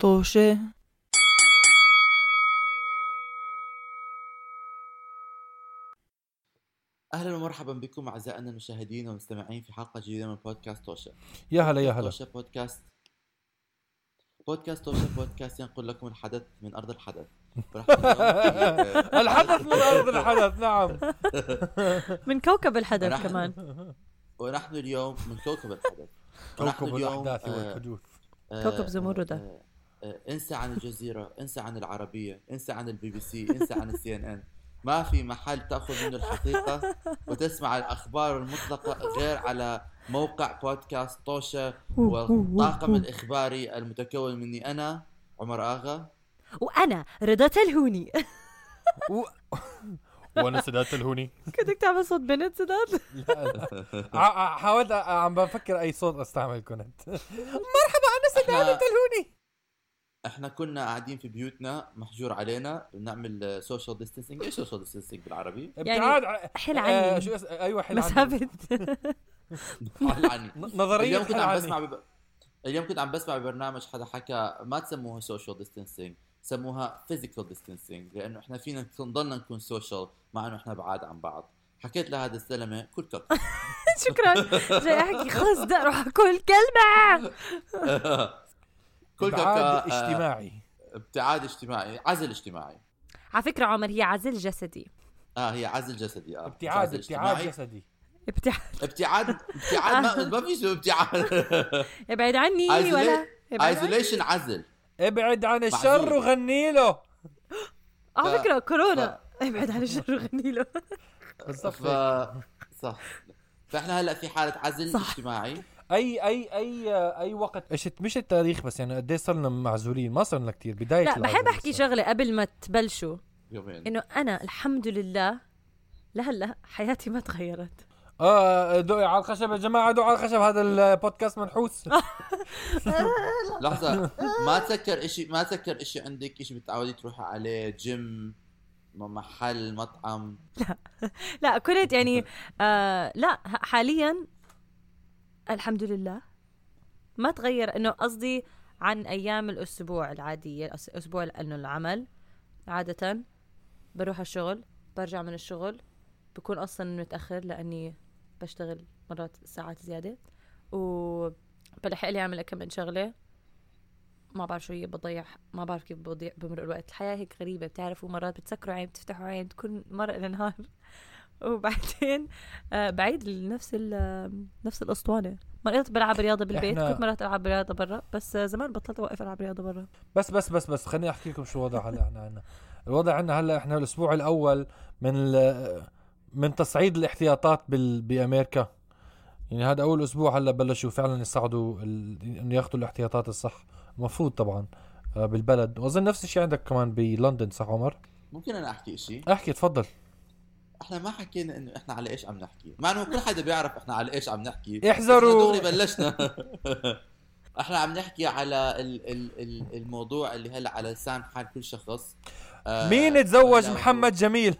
طوشة أهلا ومرحبا بكم أعزائنا المشاهدين والمستمعين في حلقة جديدة من بودكاست توشا يا هلا يا هلا. توشا بودكاست بودكاست توشا بودكاست ينقل لكم الحدث من أرض الحدث. الحدث من أرض الحدث نعم. من كوكب الحدث كمان. ونحن اليوم من كوكب الحدث. كوكب اليوم، الأحداث آه، والحدوث. آه، كوكب زمردة. آه، انسى عن الجزيرة انسى عن العربية انسى عن البي بي سي انسى عن السي إن إن. ما في محل تأخذ منه الحقيقة وتسمع الأخبار المطلقة غير على موقع بودكاست طوشة والطاقم الإخباري المتكون مني أنا عمر آغا. وأنا رضا تلهوني. و... وأنا سداد الهوني كنتك تعمل صوت بنت سداد؟ لا. لا ع- ع- حاولت عم بفكر أي صوت أستعمل كنت. مرحبا أنا سداد الهوني إحنا كنا قاعدين في بيوتنا محجور علينا بنعمل social distancing إيش social distancing بالعربي؟ ابتعاد ع- حل آه، عني. شو اس... أيوه حل عني. مسافة. حل عني. نظريا اليوم كنت عم بسمع بب... اليوم كنت عم بسمع ببرنامج حدا حكى ما تسموها social distancing سموها physical distancing لأنه إحنا فينا نضلنا نكون social مع إنه إحنا بعاد عن بعض. حكيت لهذا الزلمه كل كك شكرا. جاي أحكي. خلص بدي أروح اكل كلمة. كل ابتعاد آه، اجتماعي. ابتعاد اجتماعي عزل اجتماعي. على فكرة عمر هي عزل جسدي. آه هي عزل جسدي آه ابتعاد ابتعاد اجتماعي. جسدي. ابتعاد. ابتعاد ابتعاد ما, ما في شيء ابتعاد. ابعد عني ولا. ايزوليشن عزل. ابعد عن الشر. وغني له. على ف- فكرة كورونا. ابعد عن الشر وغني له. بالضبط. ف... صح. فاحنا هلا في حالة عزل صح. اجتماعي. أي أي أي أي وقت. إيش مش التاريخ بس يعني قد إيه صرنا معزولين. ما صرنا كثير بداية لا بحب أحكي. شغلة قبل ما تبلشوا. يومين. إنه أنا الحمد لله لهلا حياتي ما تغيرت. آه دقي على الخشب يا جماعة دقوا على الخشب هذا البودكاست منحوس. لحظة. ما تذكر إشي ما تذكر إشي عندك إشي بتعودي تروحي عليه جيم محل مطعم؟ لا. كنت يعني آه لا حاليا الحمد لله. ما تغير إنه قصدي عن أيام الأسبوع العادية أسبوع إنه العمل. عادة بروح الشغل برجع من الشغل بكون أصلا متأخر لأني بشتغل مرات ساعات زيادة. وبلحق لي أعمل كم من شغلة. ما بعرف شو هي بضيع ما بعرف كيف بضيع بمر الوقت. الحياة هيك غريبة بتعرفوا مرات بتسكروا عين بتفتحوا عين تكون مر إلى نهار وبعدين آه بعيد نفس ال- نفس الأسطوانة. مرات بلعب رياضة بالبيت إحنا- كنت مرات ألعب رياضة برا بس زمان بطلت أوقف ألعب رياضة برا. بس بس بس بس خليني أحكي لكم شو الوضع هلأ إحنا عنا الوضع عنا هلأ إحنا الأسبوع الأول من ال- من تصعيد الاحتياطات بال بأمريكا. يعني هذا أول أسبوع هلأ بلشوا فعلا يصعدوا ال- إنه يأخذوا الاحتياطات الصح. المفروض طبعا آه، بالبلد. واظن نفس الشيء عندك كمان بلندن صح عمر؟ ممكن أنا أحكي إشي؟ احكي تفضل. إحنا ما حكينا إنه إحنا على إيش عم نحكي. مع إنه كل حدا بيعرف إحنا على إيش عم نحكي. احذروا. دغري بلشنا. إحنا عم نحكي على ال ال ال الموضوع اللي هلأ على لسان حال كل شخص. آه، مين تزوج محمد جميل؟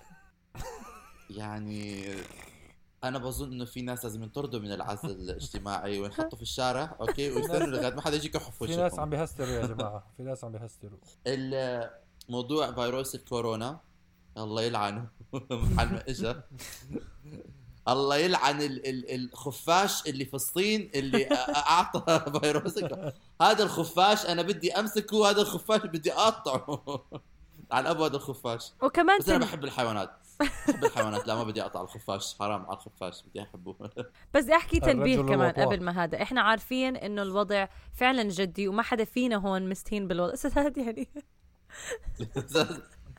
يعني أنا بظن إنه في ناس لازم ينطردوا من العزل الاجتماعي وينحطوا في الشارع أوكي؟ ويستنوا لغاية ما حدا يجي يكحف في ناس عم بيهستروا يا جماعة. في ناس عم بيهستروا. الموضوع فيروس الكورونا. الله يلعنه محل ما اجى الله يلعن ال- ال- الخفاش اللي في الصين اللي أعطى فيروس. هذا الخفاش أنا بدي أمسكه هذا الخفاش بدي أقطعه. على أبو هذا الخفاش. وكمان بس أنا بحب الحيوانات. بحب الحيوانات. لا ما بدي أقطع الخفاش. حرام على الخفاش. بدي أحبه. بس بدي أحكي تنبيه كمان. قبل ما هذا. إحنا عارفين إنه الوضع فعلا جدي وما حدا فينا هون مستهين بالوضع. سداد يعني.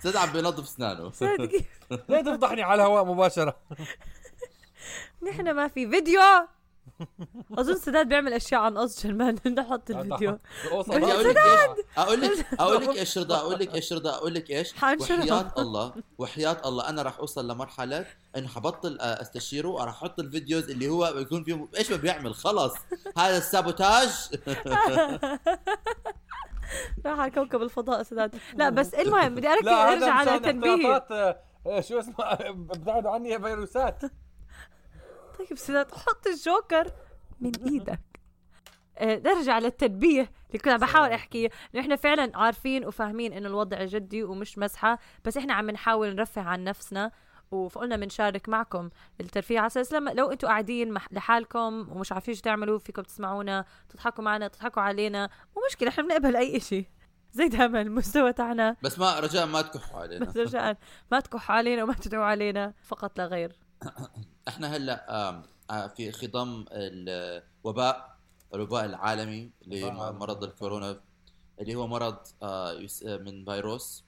زاد عم بينظف اسنانه. سداد كيف ليه تفضحني على الهواء مباشرة. نحن ما في فيديو. أظن سداد بيعمل أشياء عن قصد عشان ما نحط الفيديو. رأسي. أقول لك أقول لك أقول لك إيش رضا أقول لك إيش رضا أقول لك إيش. وحياة الله وحياة الله أنا راح أوصل لمرحلة انه حبطل آه، أستشيره وراح أحط الفيديوز اللي هو بيكون فيهم إيش ما بيعمل خلص هذا السابوتاج. راح على كوكب الفضاء سداد لا بس المهم بدي أركز أرجع على تنبيه. آه، شو اسمه ابتعدوا عني يا فيروسات. طيب سداد حط الجوكر من إيدك. آه، نرجع للتنبيه اللي كنت عم بحاول أحكيه. إنه إحنا فعلا عارفين وفاهمين إنه الوضع جدي ومش مزحه بس إحنا عم نحاول نرفه عن نفسنا. وقلنا بنشارك معكم الترفيه على أساس لما لو أنتم قاعدين لحالكم ومش عارفين شو تعملوا فيكم تسمعونا تضحكوا معنا تضحكوا علينا مو مشكلة إحنا بنقبل أي شيء زي دائما المستوى تاعنا. بس ما رجاء ما تكحوا علينا. بس رجاء ما تكحوا علينا وما تدعوا علينا فقط لا غير. إحنا هلأ في خضم الوباء الوباء العالمي لمرض الكورونا اللي هو مرض من فيروس.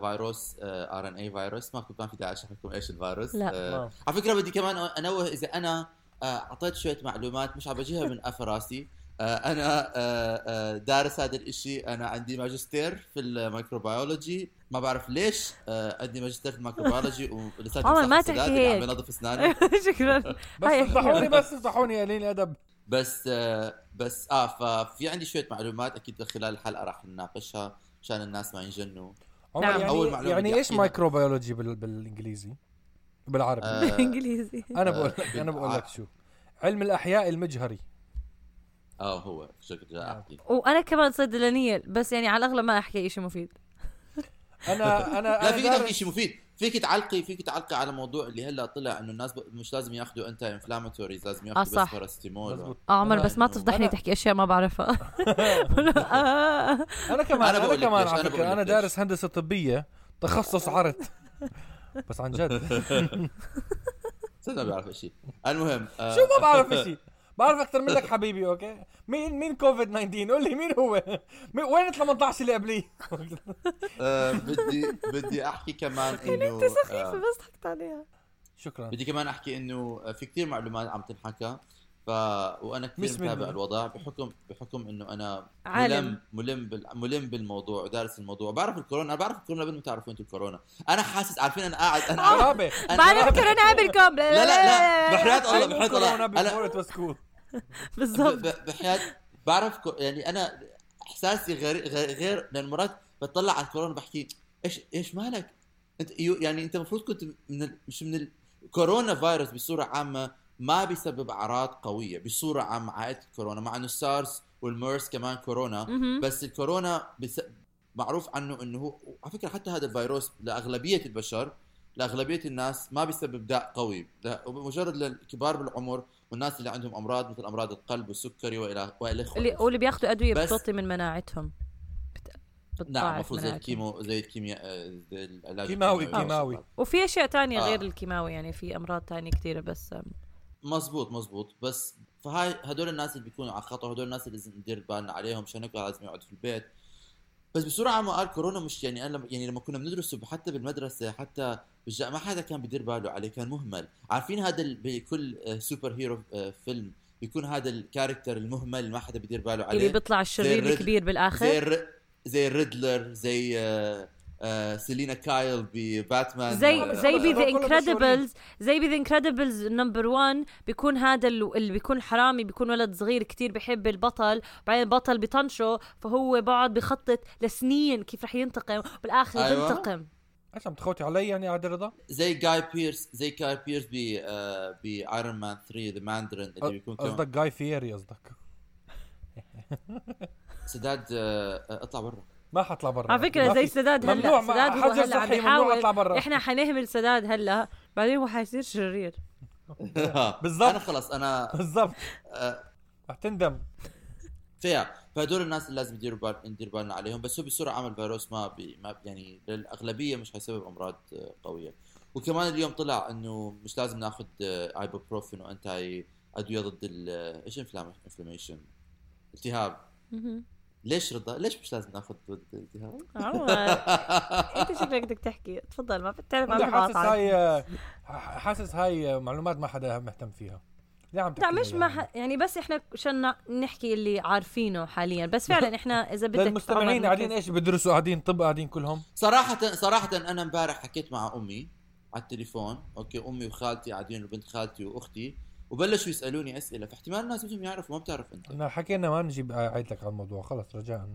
فيروس ار ان اي فيروس. ما كنت ما في داعي اشرح لكم إيش الفيروس؟ لا. آه،. على فكرة بدي كمان أنوه إذا أنا آه، أعطيت شوية معلومات مش عم بجيها من قفا راسي. آه، أنا آه، آه، دارس هذا الإشي. أنا عندي ماجستير في ال microbiology. ما بعرف ليش آه، عندي ماجستير في ال microbiology ولساتني عمر، ما تحكي اللي عم هيك. بنظف اسناني شكرا. بس هاي. افضحوني بس افضحوني يا قليل أدب. بس آه، بس آه ففي عندي شوية معلومات أكيد خلال الحلقة راح نناقشها عشان الناس ما ينجنوا. عمر نعم. يعني أول معلومة يعني إيش. microbiology بال... بالإنجليزي؟ بالعربي. آه، بالإنجليزي. أنا بقول لك أنا بقول لك شو. علم الأحياء المجهري. آه هو شكل جاي أحكي. وأنا كمان صيدلانيه بس يعني على الأغلب ما أحكي شيء مفيد. أنا أنا لا أنا فيك تحكي شيء مفيد. فيك تعلقي فيك تعلقي على موضوع اللي هلا طلع إنه الناس مش لازم ياخذوا anti-inflammatories لازم ياخذوا صح. بس باراسيتامول. آه عمر أنا- بس ما تفضحني أنا- تحكي أشياء ما بعرفها. أنا كمان أنا أنا, لك كمان على أنا فكرة. أنا دارس هندسة طبية تخصص عرض. بس عن جد. صدق ما بعرف شيء المهم آه، شو ما بعرف شيء بعرف أكثر منك حبيبي okay؟ مين مين كوفيد 19 قول لي مين هو؟ مين وين ال 18 اللي قبليه؟ آه، بدي بدي أحكي كمان إنه أنت سخيفة آه، بس ضحكت عليها. شكرا. بدي كمان أحكي إنه في كثير معلومات عم تنحكى. ف وأنا كثير متابع. الوضع بحكم بحكم إنه أنا عالم. ملم ملم بال... ملم بالموضوع ودارس الموضوع بعرف الكورونا أنا بعرف الكورونا قبل ما تعرفوا أنتم الكورونا أنا حاسس عارفين أنا قاعد أنا غرابه أنا بعرف قاعد- كورونا قبلكم لا لا لا بحياة الله كورونا الله كول بالضبط ب- ب- بحياة بعرف. يعني أنا إحساسي غير غير, غير لأن مرات بطلع على الكورونا بحكي إيش إيش مالك؟ انت يعني أنت المفروض كنت من ال... مش من الكورونا فيروس بصورة عامة ما بيسبب أعراض قوية بصورة عامة عائلة الكورونا مع إنه السارس والميرس كمان كورونا. بس الكورونا بس معروف عنه إنه هو على فكرة حتى هذا الفيروس لأغلبية البشر لأغلبية الناس ما بيسبب داء قوي لا مجرد للكبار بالعمر والناس اللي عندهم أمراض مثل أمراض القلب والسكري والى وإلى اللي اخره واللي بياخذوا أدوية بتوطي من مناعتهم بت... نعم المفروض زي. الكيمو زي الكيمياء آه، زي العلاج كيماوي-. كيماوي. وفي أشياء تانية آه. غير الكيماوي يعني في أمراض تانية كثيره بس مزبوط مزبوط بس فهاي هدول الناس اللي بيكونوا على خطر هدول الناس اللي لازم ندير بالنا عليهم عشان هيك لازم يقعدوا في البيت. بس بصورة عامة قال كورونا مش يعني أنا لما يعني لما كنا بندرسه حتى بالمدرسة حتى بالجا ما حدا كان بيدير باله عليه كان مهمل. عارفين هذا ال- بكل آه، super hero آه، فيلم بيكون هذا ال character المهمل اللي ما حدا بيدير باله عليه. اللي بيطلع الشرير الكبير زي بالاخر الر... زي ال Riddler زي آه، Selina Kyle بباتمان زي زي ب The Incredibles زي ب The Incredibles number 1 بيكون هذا ال- اللي بيكون حرامي بيكون ولد صغير كتير بحب البطل بعدين البطل بيطنشه فهو بقعد بخطط لسنين كيف رح ينتقم بالآخر أيوة. بينتقم. إيش عم تخوتي علي يعني عاد رضا؟ زي جاي بيرس زي جاي بيرس ب آه، ب Iron Man 3 The Mandarin اللي بيكون قصدك جاي فيري قصدك. سداد آه، اطلع برا. ما حطلع برا. على فكرة زي سداد هلا سداد هو حجر هلا عم برا. إحنا حنهمل سداد هلا بعدين هو حيصير شرير. بالضبط. أنا خلص أنا بالضبط. آه، رح تندم. فيها فهدول الناس اللي لازم ندير بال ندير بالنا عليهم بس هو بصورة عامة فيروس ما, بي ما يعني للأغلبية مش حيسبب أمراض آه، قوية. وكمان اليوم طلع إنه مش لازم ناخذ ايبوبروفين و anti ادويه ضد ال- إيش inflammation التهاب. ليش رضا؟ ليش مش لازم ناخذ ضد الالتهاب عمر أنت شكلك بدك تحكي؟ تفضل ما بتعرف عم حاسس هاي حاسس هاي معلومات ما حدا مهتم فيها. ليه عم لا تحكي مش لي ما يعني؟ ح... يعني بس إحنا عشان نحكي اللي عارفينه حاليا. بس فعلا إحنا إذا بدك للمستمعين عمر قاعدين إيش بدرسوا؟ قاعدين طب قاعدين كلهم. صراحة صراحة أنا امبارح حكيت مع أمي على التليفون، أوكي أمي وخالتي قاعدين وبنت خالتي وأختي. وبلشوا يسألوني أسئلة، فاحتمال الناس بدهم يعرفوا ما بتعرف أنت. إحنا حكينا ما نجيب عيد لك على الموضوع خلص رجاء.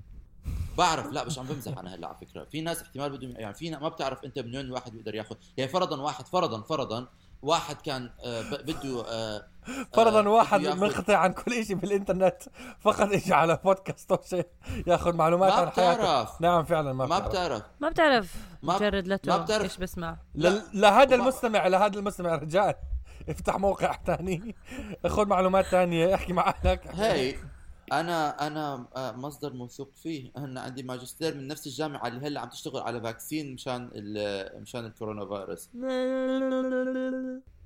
بعرف لا مش عم بمزح أنا هلأ على فكرة، في ناس احتمال بدهم يعني في ما بتعرف أنت من وين الواحد بيقدر ياخذ، يعني فرضا واحد فرضا فرضا واحد كان آه، ب- بده آه، فرضا آه، واحد بده ياخد- منقطع عن كل شيء بالإنترنت فقط اجى على بودكاست أو شيء ياخذ معلومات ما عن حياته. بتعرف. نعم فعلا ما, ما بتعرف. بتعرف. ما بتعرف ما- مجرد لتو ما بتعرف. إيش بسمع. ل- لهذا المستمع لهذا المستمع رجال افتح موقع تاني. خذ معلومات تانية احكي مع أهلك. هي أنا أنا آه، مصدر موثوق فيه. أنا عندي ماجستير من نفس الجامعة اللي هلأ عم تشتغل على vaccine مشان مشان الكورونا فيروس.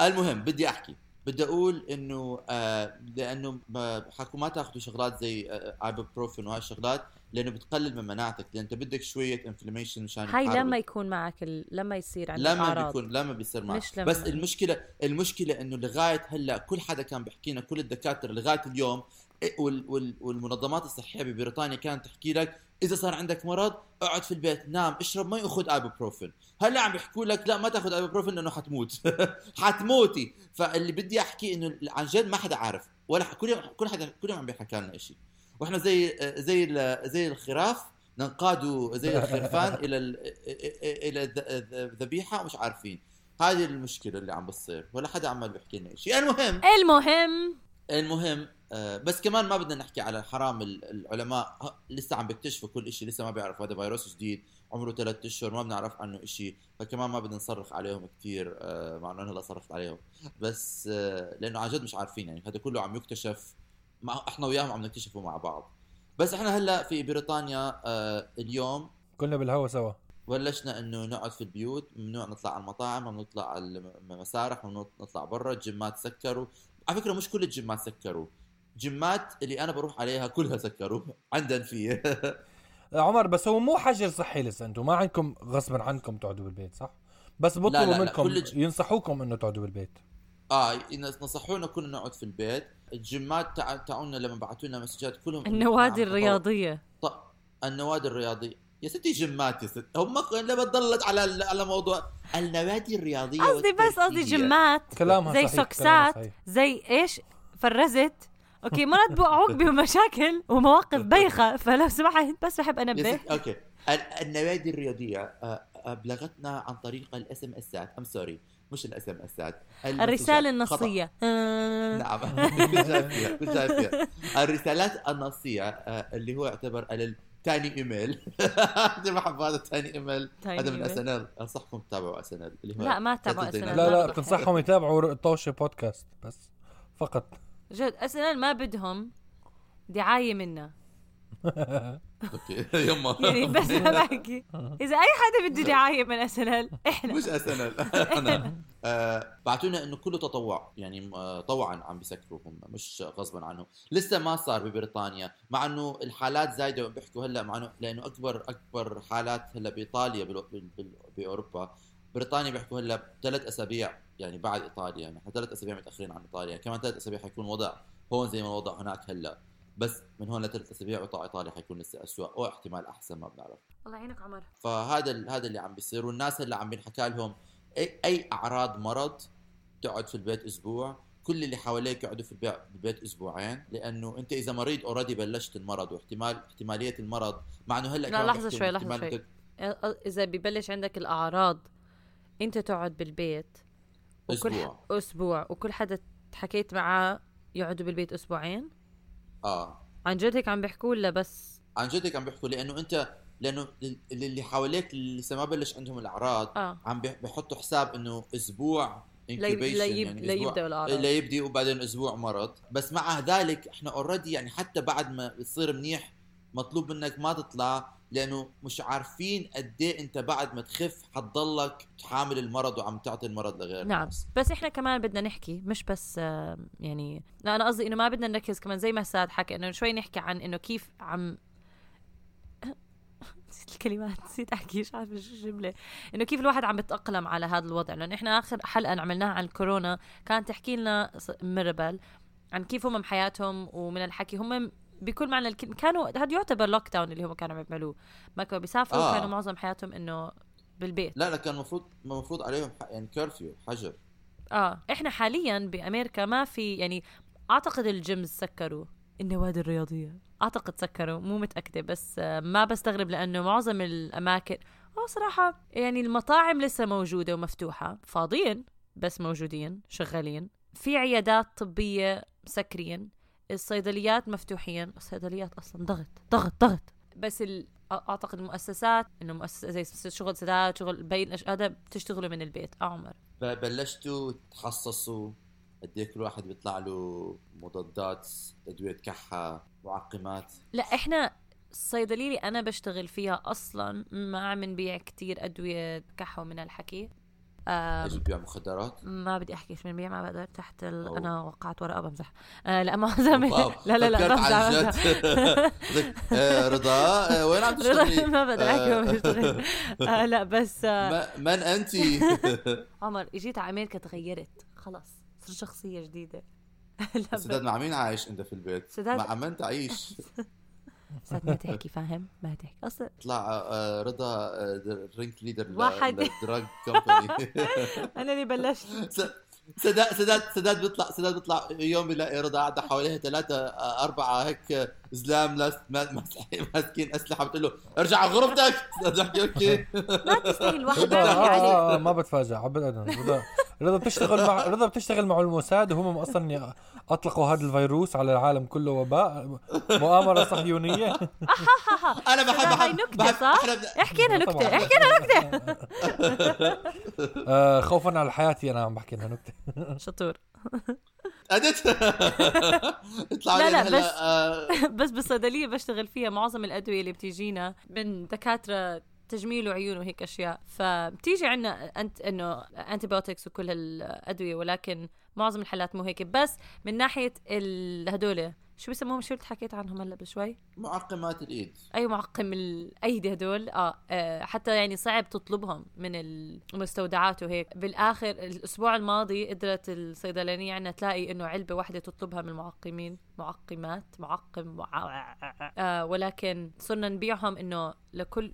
المهم بدي أحكي. بدي أقول إنه آه لأنه حكوا ما تاخذوا شغلات زي آه ايبوبروفين وهاي الشغلات لأنه بتقلل من مناعتك لأن أنت بدك شوية inflammation مشان هاي لما يكون معك ال... لما يصير عندك لما أعراض. بيكون لما بيصير معك. مش لما- بس المشكلة المشكلة إنه لغاية هلأ كل حدا كان بيحكي لنا كل الدكاترة لغاية اليوم والمنظمات الصحية ببريطانيا كانت تحكي لك إذا صار عندك مرض اقعد في البيت نام اشرب مي وخذ ايبوبروفين هلا عم بيحكوا لك لا ما تاخذ ايبوبروفين لأنه حتموت. حتموتي. فاللي بدي أحكي إنه عن جد ما حدا عارف. ولا كل يوم كل حدا كل يوم عم بيحكى لنا شيء وإحنا زي زي زي الخراف ننقاد زي الخرفان إلى ال- إلى الذ- الذبيحة ومش عارفين. هذه المشكلة اللي عم بتصير. ولا حدا عمال بيحكي لنا شيء المهم. المهم. المهم بس كمان ما بدنا نحكي على حرام ال- العلماء. لسه عم بيكتشفوا كل شيء لسه ما بيعرفوا. هذا فيروس جديد عمره ثلاثة أشهر ما بنعرف عنه شيء فكمان ما بدنا نصرخ عليهم كثير آه، مع إنه أنا هلا صرخت عليهم. بس آه، لأنه عن جد مش عارفين يعني. هذا كله عم يكتشف مع إحنا وياهم عم نكتشفه مع بعض. بس إحنا هلأ في بريطانيا آه، اليوم كلنا بالهوا سوا. بلشنا إنه نقعد في البيوت ممنوع نطلع على المطاعم ممنوع نطلع على المسارح ممنوع نطلع برا الجيمات سكروا. على فكرة مش كل الجيمات سكروا. جيمات اللي أنا بروح عليها كلها سكروا عندن في عمر بس هو مو حجر صحي لسه أنتم ما عندكم غصبا عنكم تقعدوا بالبيت صح؟ بس بطلبوا لا، لا، منكم كل ج- ينصحوكم إنه تقعدوا بالبيت. آه نصحونا كنا نقعد في البيت. الجيمات تاع تاعونا لما بعثوا لنا مسجات كلهم النوادي الرياضية. ط- النوادي الرياضية. يا ستي جيمات يا ست هم لما تضلت على على موضوع النوادي الرياضية قصدي بس قصدي. جيمات. كلامها زي صحيح سوكسات كلامها صحيح. زي إيش؟ فرزت. okay مرات بوقعوك بمشاكل ومواقف بايخه فلو سمحت بس بحب أنبه. okay. ال- النوادي الرياضية آه، ابلغتنا عن طريق الإس إم إسات. I'm sorry مش الإس إم إسات. الرسالة النصية. آه، نعم الرسالات النصية آه، اللي هو يعتبر الثاني إيميل. كثير بحب هذا الثاني إيميل. تاني هذا من. SNL. أنصحكم تتابعوا SNL لا، ما تتابعوا Saturday SNL. Night لا لا ما بتنصحهم يتابعوا طوشه بودكاست بس فقط. جد SNL ما بدهم دعاية منا. okay يما. يعني بس بحكي. إذا أي حدا بده دعاية من أسنان إحنا. مش اس ان ال أنا. آه، بعتونا إنه كله تطوع يعني آه، طوعا عم بيسكروا هم مش غصبا عنهم. لسه ما صار ببريطانيا مع إنه الحالات زايدة بيحكوا هلأ مع إنه لأنه أكبر أكبر حالات هلأ بإيطاليا بأوروبا. بريطانيا بيحكوا هلا ثلاث أسابيع يعني بعد إيطاليا يعني إحنا ثلاث أسابيع متأخرين عن إيطاليا كمان ثلاث أسابيع حيكون وضع هون زي ما الوضع هناك هلا بس من هون لثلاث أسابيع وضع إيطاليا حيكون لسه اسوء أو احتمال أحسن ما بنعرف الله يعينك عمر فهذا هذا اللي عم بيصير والناس اللي عم بينحكى لهم اي أي أعراض مرض تقعد في البيت أسبوع كل اللي حواليك يقعدوا في البيت, أسبوعين لأنه أنت إذا مريض اوريدي بلشت المرض واحتمال احتمالية المرض مع إنه هلا لا، بيحكوا شوي، احتمال شوي. إذا ببلش عندك الأعراض انت تقعد بالبيت وكل أسبوع. ح... أسبوع وكل حدا حكيت معاه يقعدوا بالبيت أسبوعين؟ آه. عن جد هيك عم بيحكوا ولا بس؟ عن جد هيك عم بيحكوا لأنه أنت لأنه ال- اللي حواليك اللي لسه ما بلش عندهم الأعراض آه. عم بي- بيحطوا حساب إنه أسبوع لا يب- يعني لا الأعراض. لا يبدي وبعدين أسبوع مرض. بس مع ذلك إحنا already يعني حتى بعد ما بتصير منيح مطلوب منك ما تطلع لأنه مش عارفين قد إيه أنت بعد ما تخف حتضلك حامل المرض وعم تعطي المرض لغير نعم. بس إحنا كمان بدنا نحكي مش بس يعني لا أنا قصدي إنه ما بدنا نركز كمان زي ما ساد حكى إنه شوي نحكي عن إنه كيف عم نسيت الكلمات نسيت أحكي مش عارفة شو الجملة. إنه كيف الواحد عم بتاقلم على هذا الوضع. لأنه إحنا آخر حلقة عملناها عن الكورونا كانت تحكي لنا ميربل عن كيف هم بحياتهم ومن الحكي هم بكل معنى الكلمة كانوا هذا يعتبر lockdown اللي هم كانوا عم يعملوه ما كانوا بيسافروا آه. كانوا معظم حياتهم إنه بالبيت. لا لا كان المفروض المفروض عليهم يعني curfew حجر. آه إحنا حاليا بأمريكا ما في يعني أعتقد الجيمز سكروا. النوادي الرياضية أعتقد سكروا مو متأكدة بس آه، ما بستغرب لأنه معظم الأماكن هو صراحة يعني المطاعم لسه موجودة ومفتوحة. فاضيين بس موجودين شغالين. في عيادات طبية مسكرين الصيدليات مفتوحين. الصيدليات أصلا ضغط ضغط ضغط. بس. أعتقد المؤسسات إنه مؤسسة زي شغل سداد شغل بين هذا بتشتغلوا من البيت. أه عمر. بلشتوا تخصصوا قد إيه كل واحد بيطلع له مضادات أدوية كحة معقمات؟ لا إحنا الصيدلية اللي أنا بشتغل فيها أصلا ما عم نبيع كتير أدوية كحة من الحكي إيش بيع مخدرات؟ ما بدي أحكي إيش بنبيع ما بقدر تحت ال... أنا وقعت ورقه بمزح آه لا ما زلمه لا لا لا بمزح آه، رضا آه، وين عم تشتغلي؟ ما بقدر أحكي آه لا بس آه من انت؟ عمر إجيت على أمريكا تغيرت خلص صرت شخصية جديدة سداد مع مين عايش أنت في البيت؟ سداد مع من تعيش؟ ساعات ما تحكي فاهم؟ ما تحكي. أصلا طلع آه، رضا رينك ليدر واحد. دراج كومباني أنا اللي بلشت. سداد سداد سداد بيطلع سداد بيطلع يوم بيلاقي رضا قاعدة حواليها ثلاثة آه، أربعة هيك زلام ماسكين أسلحة بتقول له ارجع على غرفتك. بحكي أوكي ما تستاهل واحد آه ما بتفاجئ ابدا رضا بتشتغل مع رضا بتشتغل مع الموساد وهم أصلا أطلقوا هذا الفيروس على العالم كله وباء مؤامرة صهيونية. أنا بحب هاي نكتة صح؟ احكي لنا نكتة احكي لنا نكتة. آه، خوفا على حياتي أنا عم بحكي لها نكتة. شطور. أدت؟ لا لا بس آه. بس بالصيدلية بشتغل فيها معظم الأدوية اللي بتيجينا من دكاترة تجميل وعيون وهيك أشياء. فبتيجي عندنا أنت إنه انتيبيوتكس وكل الأدوية ولكن معظم الحالات مو هيك. بس من ناحية هدول شو بيسموهم؟ شو اللي حكيت عنهم هلا بشوي؟ معقمات الإيد. أي معقم الأيدي هدول. آه, آه حتى يعني صعب تطلبهم من المستودعات وهيك. بالآخر الأسبوع الماضي قدرت الصيدلانية عندنا تلاقي إنه علبة واحدة تطلبها من المعقمين. معقمات معقم آه ولكن صرنا نبيعهم إنه لكل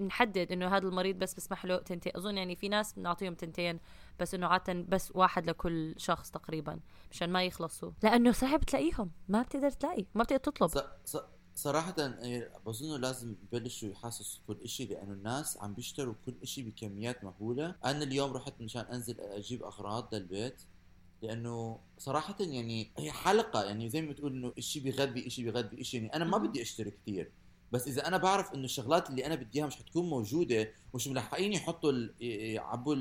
نحدد إنه هذا المريض بس بسمح له تنتين. أظن يعني في ناس بنعطيهم تنتين بس إنه عاده بس واحد لكل شخص تقريبا مشان ما يخلصوا. لأنه صعب تلاقيهم ما بتقدر تلاقي ما بتقدر تطلب. ص... ص... صراحة إيه، بظن لازم يبلشوا يحسسوا كل شيء لأنه الناس عم بيشتروا كل شيء بكميات مهولة، أنا اليوم رحت مشان أنزل أجيب أغراض للبيت لأنه صراحة يعني هي حلقة يعني زي ما بتقول إنه شيء بيغذي شيء بيغذي شيء يعني أنا ما بدي أشتري كثير بس إذا أنا بعرف إنه الشغلات اللي أنا بدي إياها مش حتكون موجودة مش ملحقين يحطوا يعبوا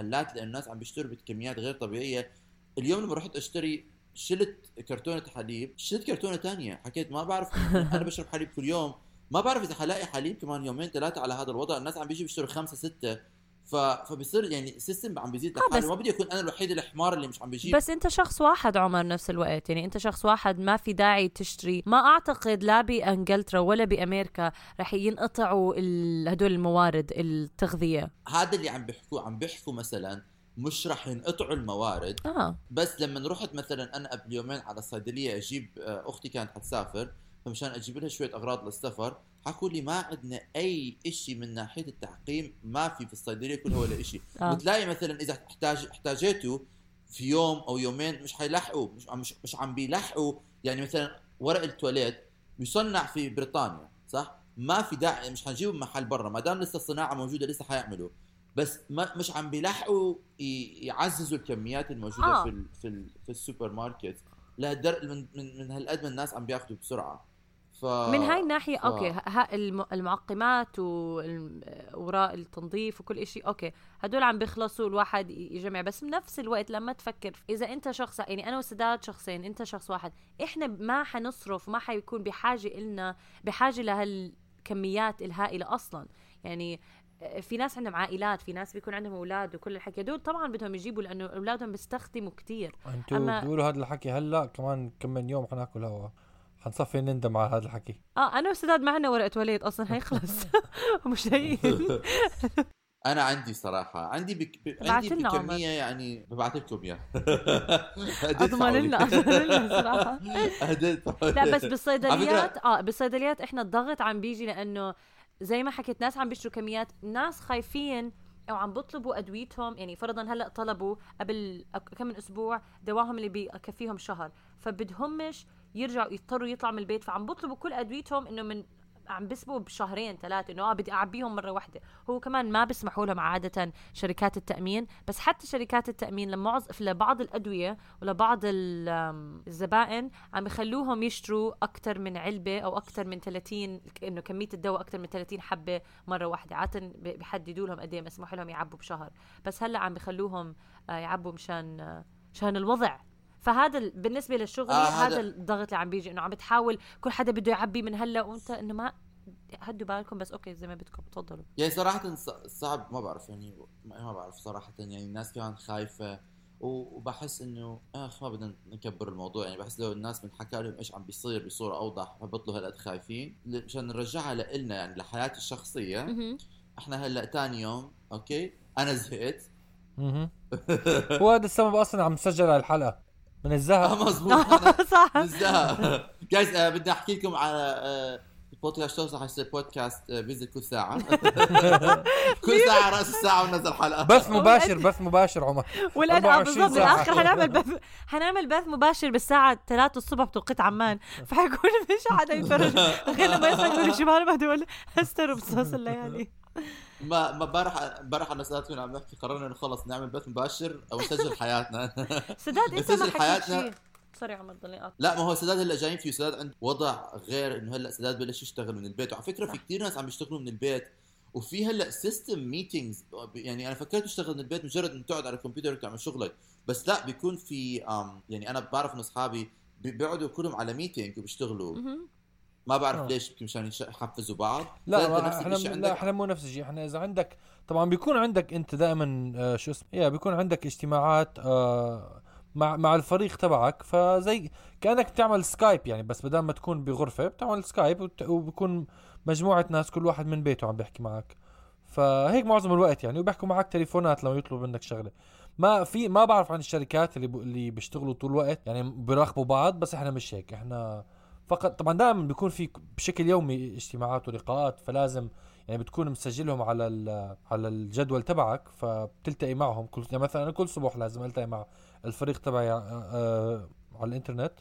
المحلات لأن الناس عم بيشتروا بكميات غير طبيعية. اليوم لما رحت أشتري شلت كرتونة حليب شلت كرتونة تانية. حكيت ما بعرف أنا بشرب حليب كل يوم. ما بعرف إذا حلاقي حليب كمان يومين ثلاثة على هذا الوضع. الناس عم بيجي بيشتروا خمسة ستة. ف... فبصير يعني السيستم عم بيزيد آه، لحاله. ما بدي أكون أنا الوحيد الحمار اللي مش عم بيجيب. بس أنت شخص واحد عمر نفس الوقت. يعني أنت شخص واحد ما في داعي تشتري. ما أعتقد لا بإنجلترا ولا بأمريكا رح ينقطعوا هدول الموارد التغذية. هذا اللي عم بيحكوا عم بيحكوا مثلا مش رح ينقطعوا الموارد. آه. بس لما رحت مثلا أنا قبل يومين على الصيدليه أجيب آه، أختي كانت حتسافر. فمشان أجيب لها شوية أغراض للسفر حكوا لي ما عندنا أي شيء من ناحية التعقيم ما في في الصيدلية كلها ولا شيء آه. وتلاقي مثلا إذا احتاج احتاجيته في يوم أو يومين مش حيلحقوا مش مش, مش عم بيلحقوا. يعني مثلا ورق التواليت يصنع في بريطانيا صح؟ ما في داعي مش حنجيبه محل برا ما دام لسه الصناعة موجودة لسه حيعملوا. بس ما مش عم بيلحقوا يعززوا الكميات الموجودة آه. في ال في ال في السوبر ماركت. لهالقد من من, من هالقد من الناس عم بياخذوا بسرعة. ف... من هاي الناحية ف... أوكي ها المعقمات ومواد التنظيف وكل شيء okay هدول عم بيخلصوا الواحد يجمع بس بنفس الوقت لما تفكر إذا أنت شخص يعني أنا وسداد شخصين أنت شخص واحد إحنا ما حنصرف ما حيكون بحاجة إلنا بحاجة لهالكميات الهائلة أصلا. يعني في ناس عندهم عائلات في ناس بيكون عندهم أولاد وكل الحكي دول طبعا بدهم يجيبوا لأنه أولادهم بيستخدموا كثير أنتوا أما... بتقولوا هذا الحكي هلأ كمان كم من يوم حناكل هوا. حنصفي نندم على هذا الحكي. آه أنا وسداد ما عندنا ورقة وليد أصلا حيخلص مش جايين أنا عندي صراحة عندي بك... عندي بكمية يعني ببعث لكم اياه أضمن لنا أضمن لنا صراحة. لا بس بالصيدليات آه بالصيدليات إحنا الضغط عم بيجي لأنه زي ما حكيت ناس عم بيشتروا كميات ناس خايفين أو عم بيطلبوا أدويتهم يعني فرضا هلأ طلبوا قبل كم من أسبوع دواهم اللي بكفيهم شهر. فبدهمش يرجعوا يضطروا يطلعوا من البيت. فعم بيطلبوا كل أدويتهم إنه من عم بسبقوا بشهرين ثلاثة إنه آه بدي أعبيهم مرة واحدة. هو كمان ما بيسمحوا لهم عادة شركات التأمين بس حتى شركات التأمين لمعظ لبعض الأدوية ولبعض الزبائن عم يخلوهم يشتروا أكثر من علبة أو أكثر من 30 إنه كمية الدواء أكثر من 30 حبة مرة واحدة. عادة ب- بيحددوا لهم قد إيه مسموح لهم يعبوا بشهر. بس هلأ عم بخلوهم آه، يعبوا مشان آه، مشان الوضع. فهذا ال- بالنسبة للشغل آه، هذا- هذا الضغط اللي عم بيجي إنه عم بتحاول كل حدا بده يعبي من هلأ وأنت إنه ما هدوا بالكم بس أوكي زي ما بدكم تفضلوا. يعني صراحة ص- صعب ما بعرف يعني ما بعرف صراحة يعني الناس كمان خايفة و- وبحس إنه آخ ما بدنا نكبر الموضوع يعني بحس لو الناس بنحكى لهم إيش عم بيصير بصورة أوضح بطلوا هالقد خايفين مشان نرجعها لإلنا يعني لحياتي الشخصية. مهم. إحنا هلأ تاني يوم أوكي؟ أنا زهقت. مهم. هو هذا السبب أصلا عم على الحلقة. من آه الزهق مزبوط أنا صح. بالزهق جايز آه بدي أحكي لكم على آه بودكاست توصل حيصير بودكاست آه بينزل كل ساعة. كل ساعة رأس الساعة ونزل حلقة. بث مباشر بث مباشر عمر. والآن آه 24 بالضبط. ساعة. بالاخر حنعمل بث حنعمل بث مباشر بالساعة 3 الصبح بتوقيت عمان. فحيكون مش حدا يتفرج غير لما يصحى يقول شو مالهم هدول. هستروا بصوص الليالي. ما ما امبارح امبارح أنا سادات كنا عم نحكي قررنا إنه خلص نعمل بث مباشر أو نسجل حياتنا. سداد أنت ما حكيت. شيء. سوري عمر ضلني قاطع لا ما هو سداد هلأ جايين فيه سداد عنده وضع غير إنه هلأ سداد بلش يشتغل من البيت. وعلى فكرة في كثير ناس عم يشتغلوا من البيت وفي هلأ system meetings يعني أنا فكرت تشتغل من البيت مجرد انك تقعد على الكمبيوتر وتعمل شغلك. بس لا بيكون في يعني أنا بعرف إنه أصحابي بي- بيقعدوا كلهم على meeting وبيشتغلوا. ما بعرف آه. ليش يمكن مشان يحفزوا بعض. لا إحنا لا إحنا مو نفس الشيء. إحنا إذا عندك طبعا بيكون عندك أنت دائما آه، شو اسمه يا بيكون عندك اجتماعات آه، مع مع الفريق تبعك. فزي كأنك بتعمل سكايب يعني بس بدل ما تكون بغرفة بتعمل سكايب وبكون مجموعة ناس كل واحد من بيته عم بيحكي معك. فهيك معظم الوقت يعني وبيحكوا معك تليفونات لما يطلبوا منك شغلة. ما في ما بعرف عن الشركات اللي ب... اللي بيشتغلوا طول الوقت يعني بيراقبوا بعض بس إحنا مش هيك. إحنا فقط طبعا دائما بيكون في بشكل يومي اجتماعات ولقاءات فلازم يعني بتكون مسجلهم على على الجدول تبعك فبتلتقي معهم كل يعني مثلا أنا كل صبح لازم ألتقي مع الفريق تبعي آه، آه، على الإنترنت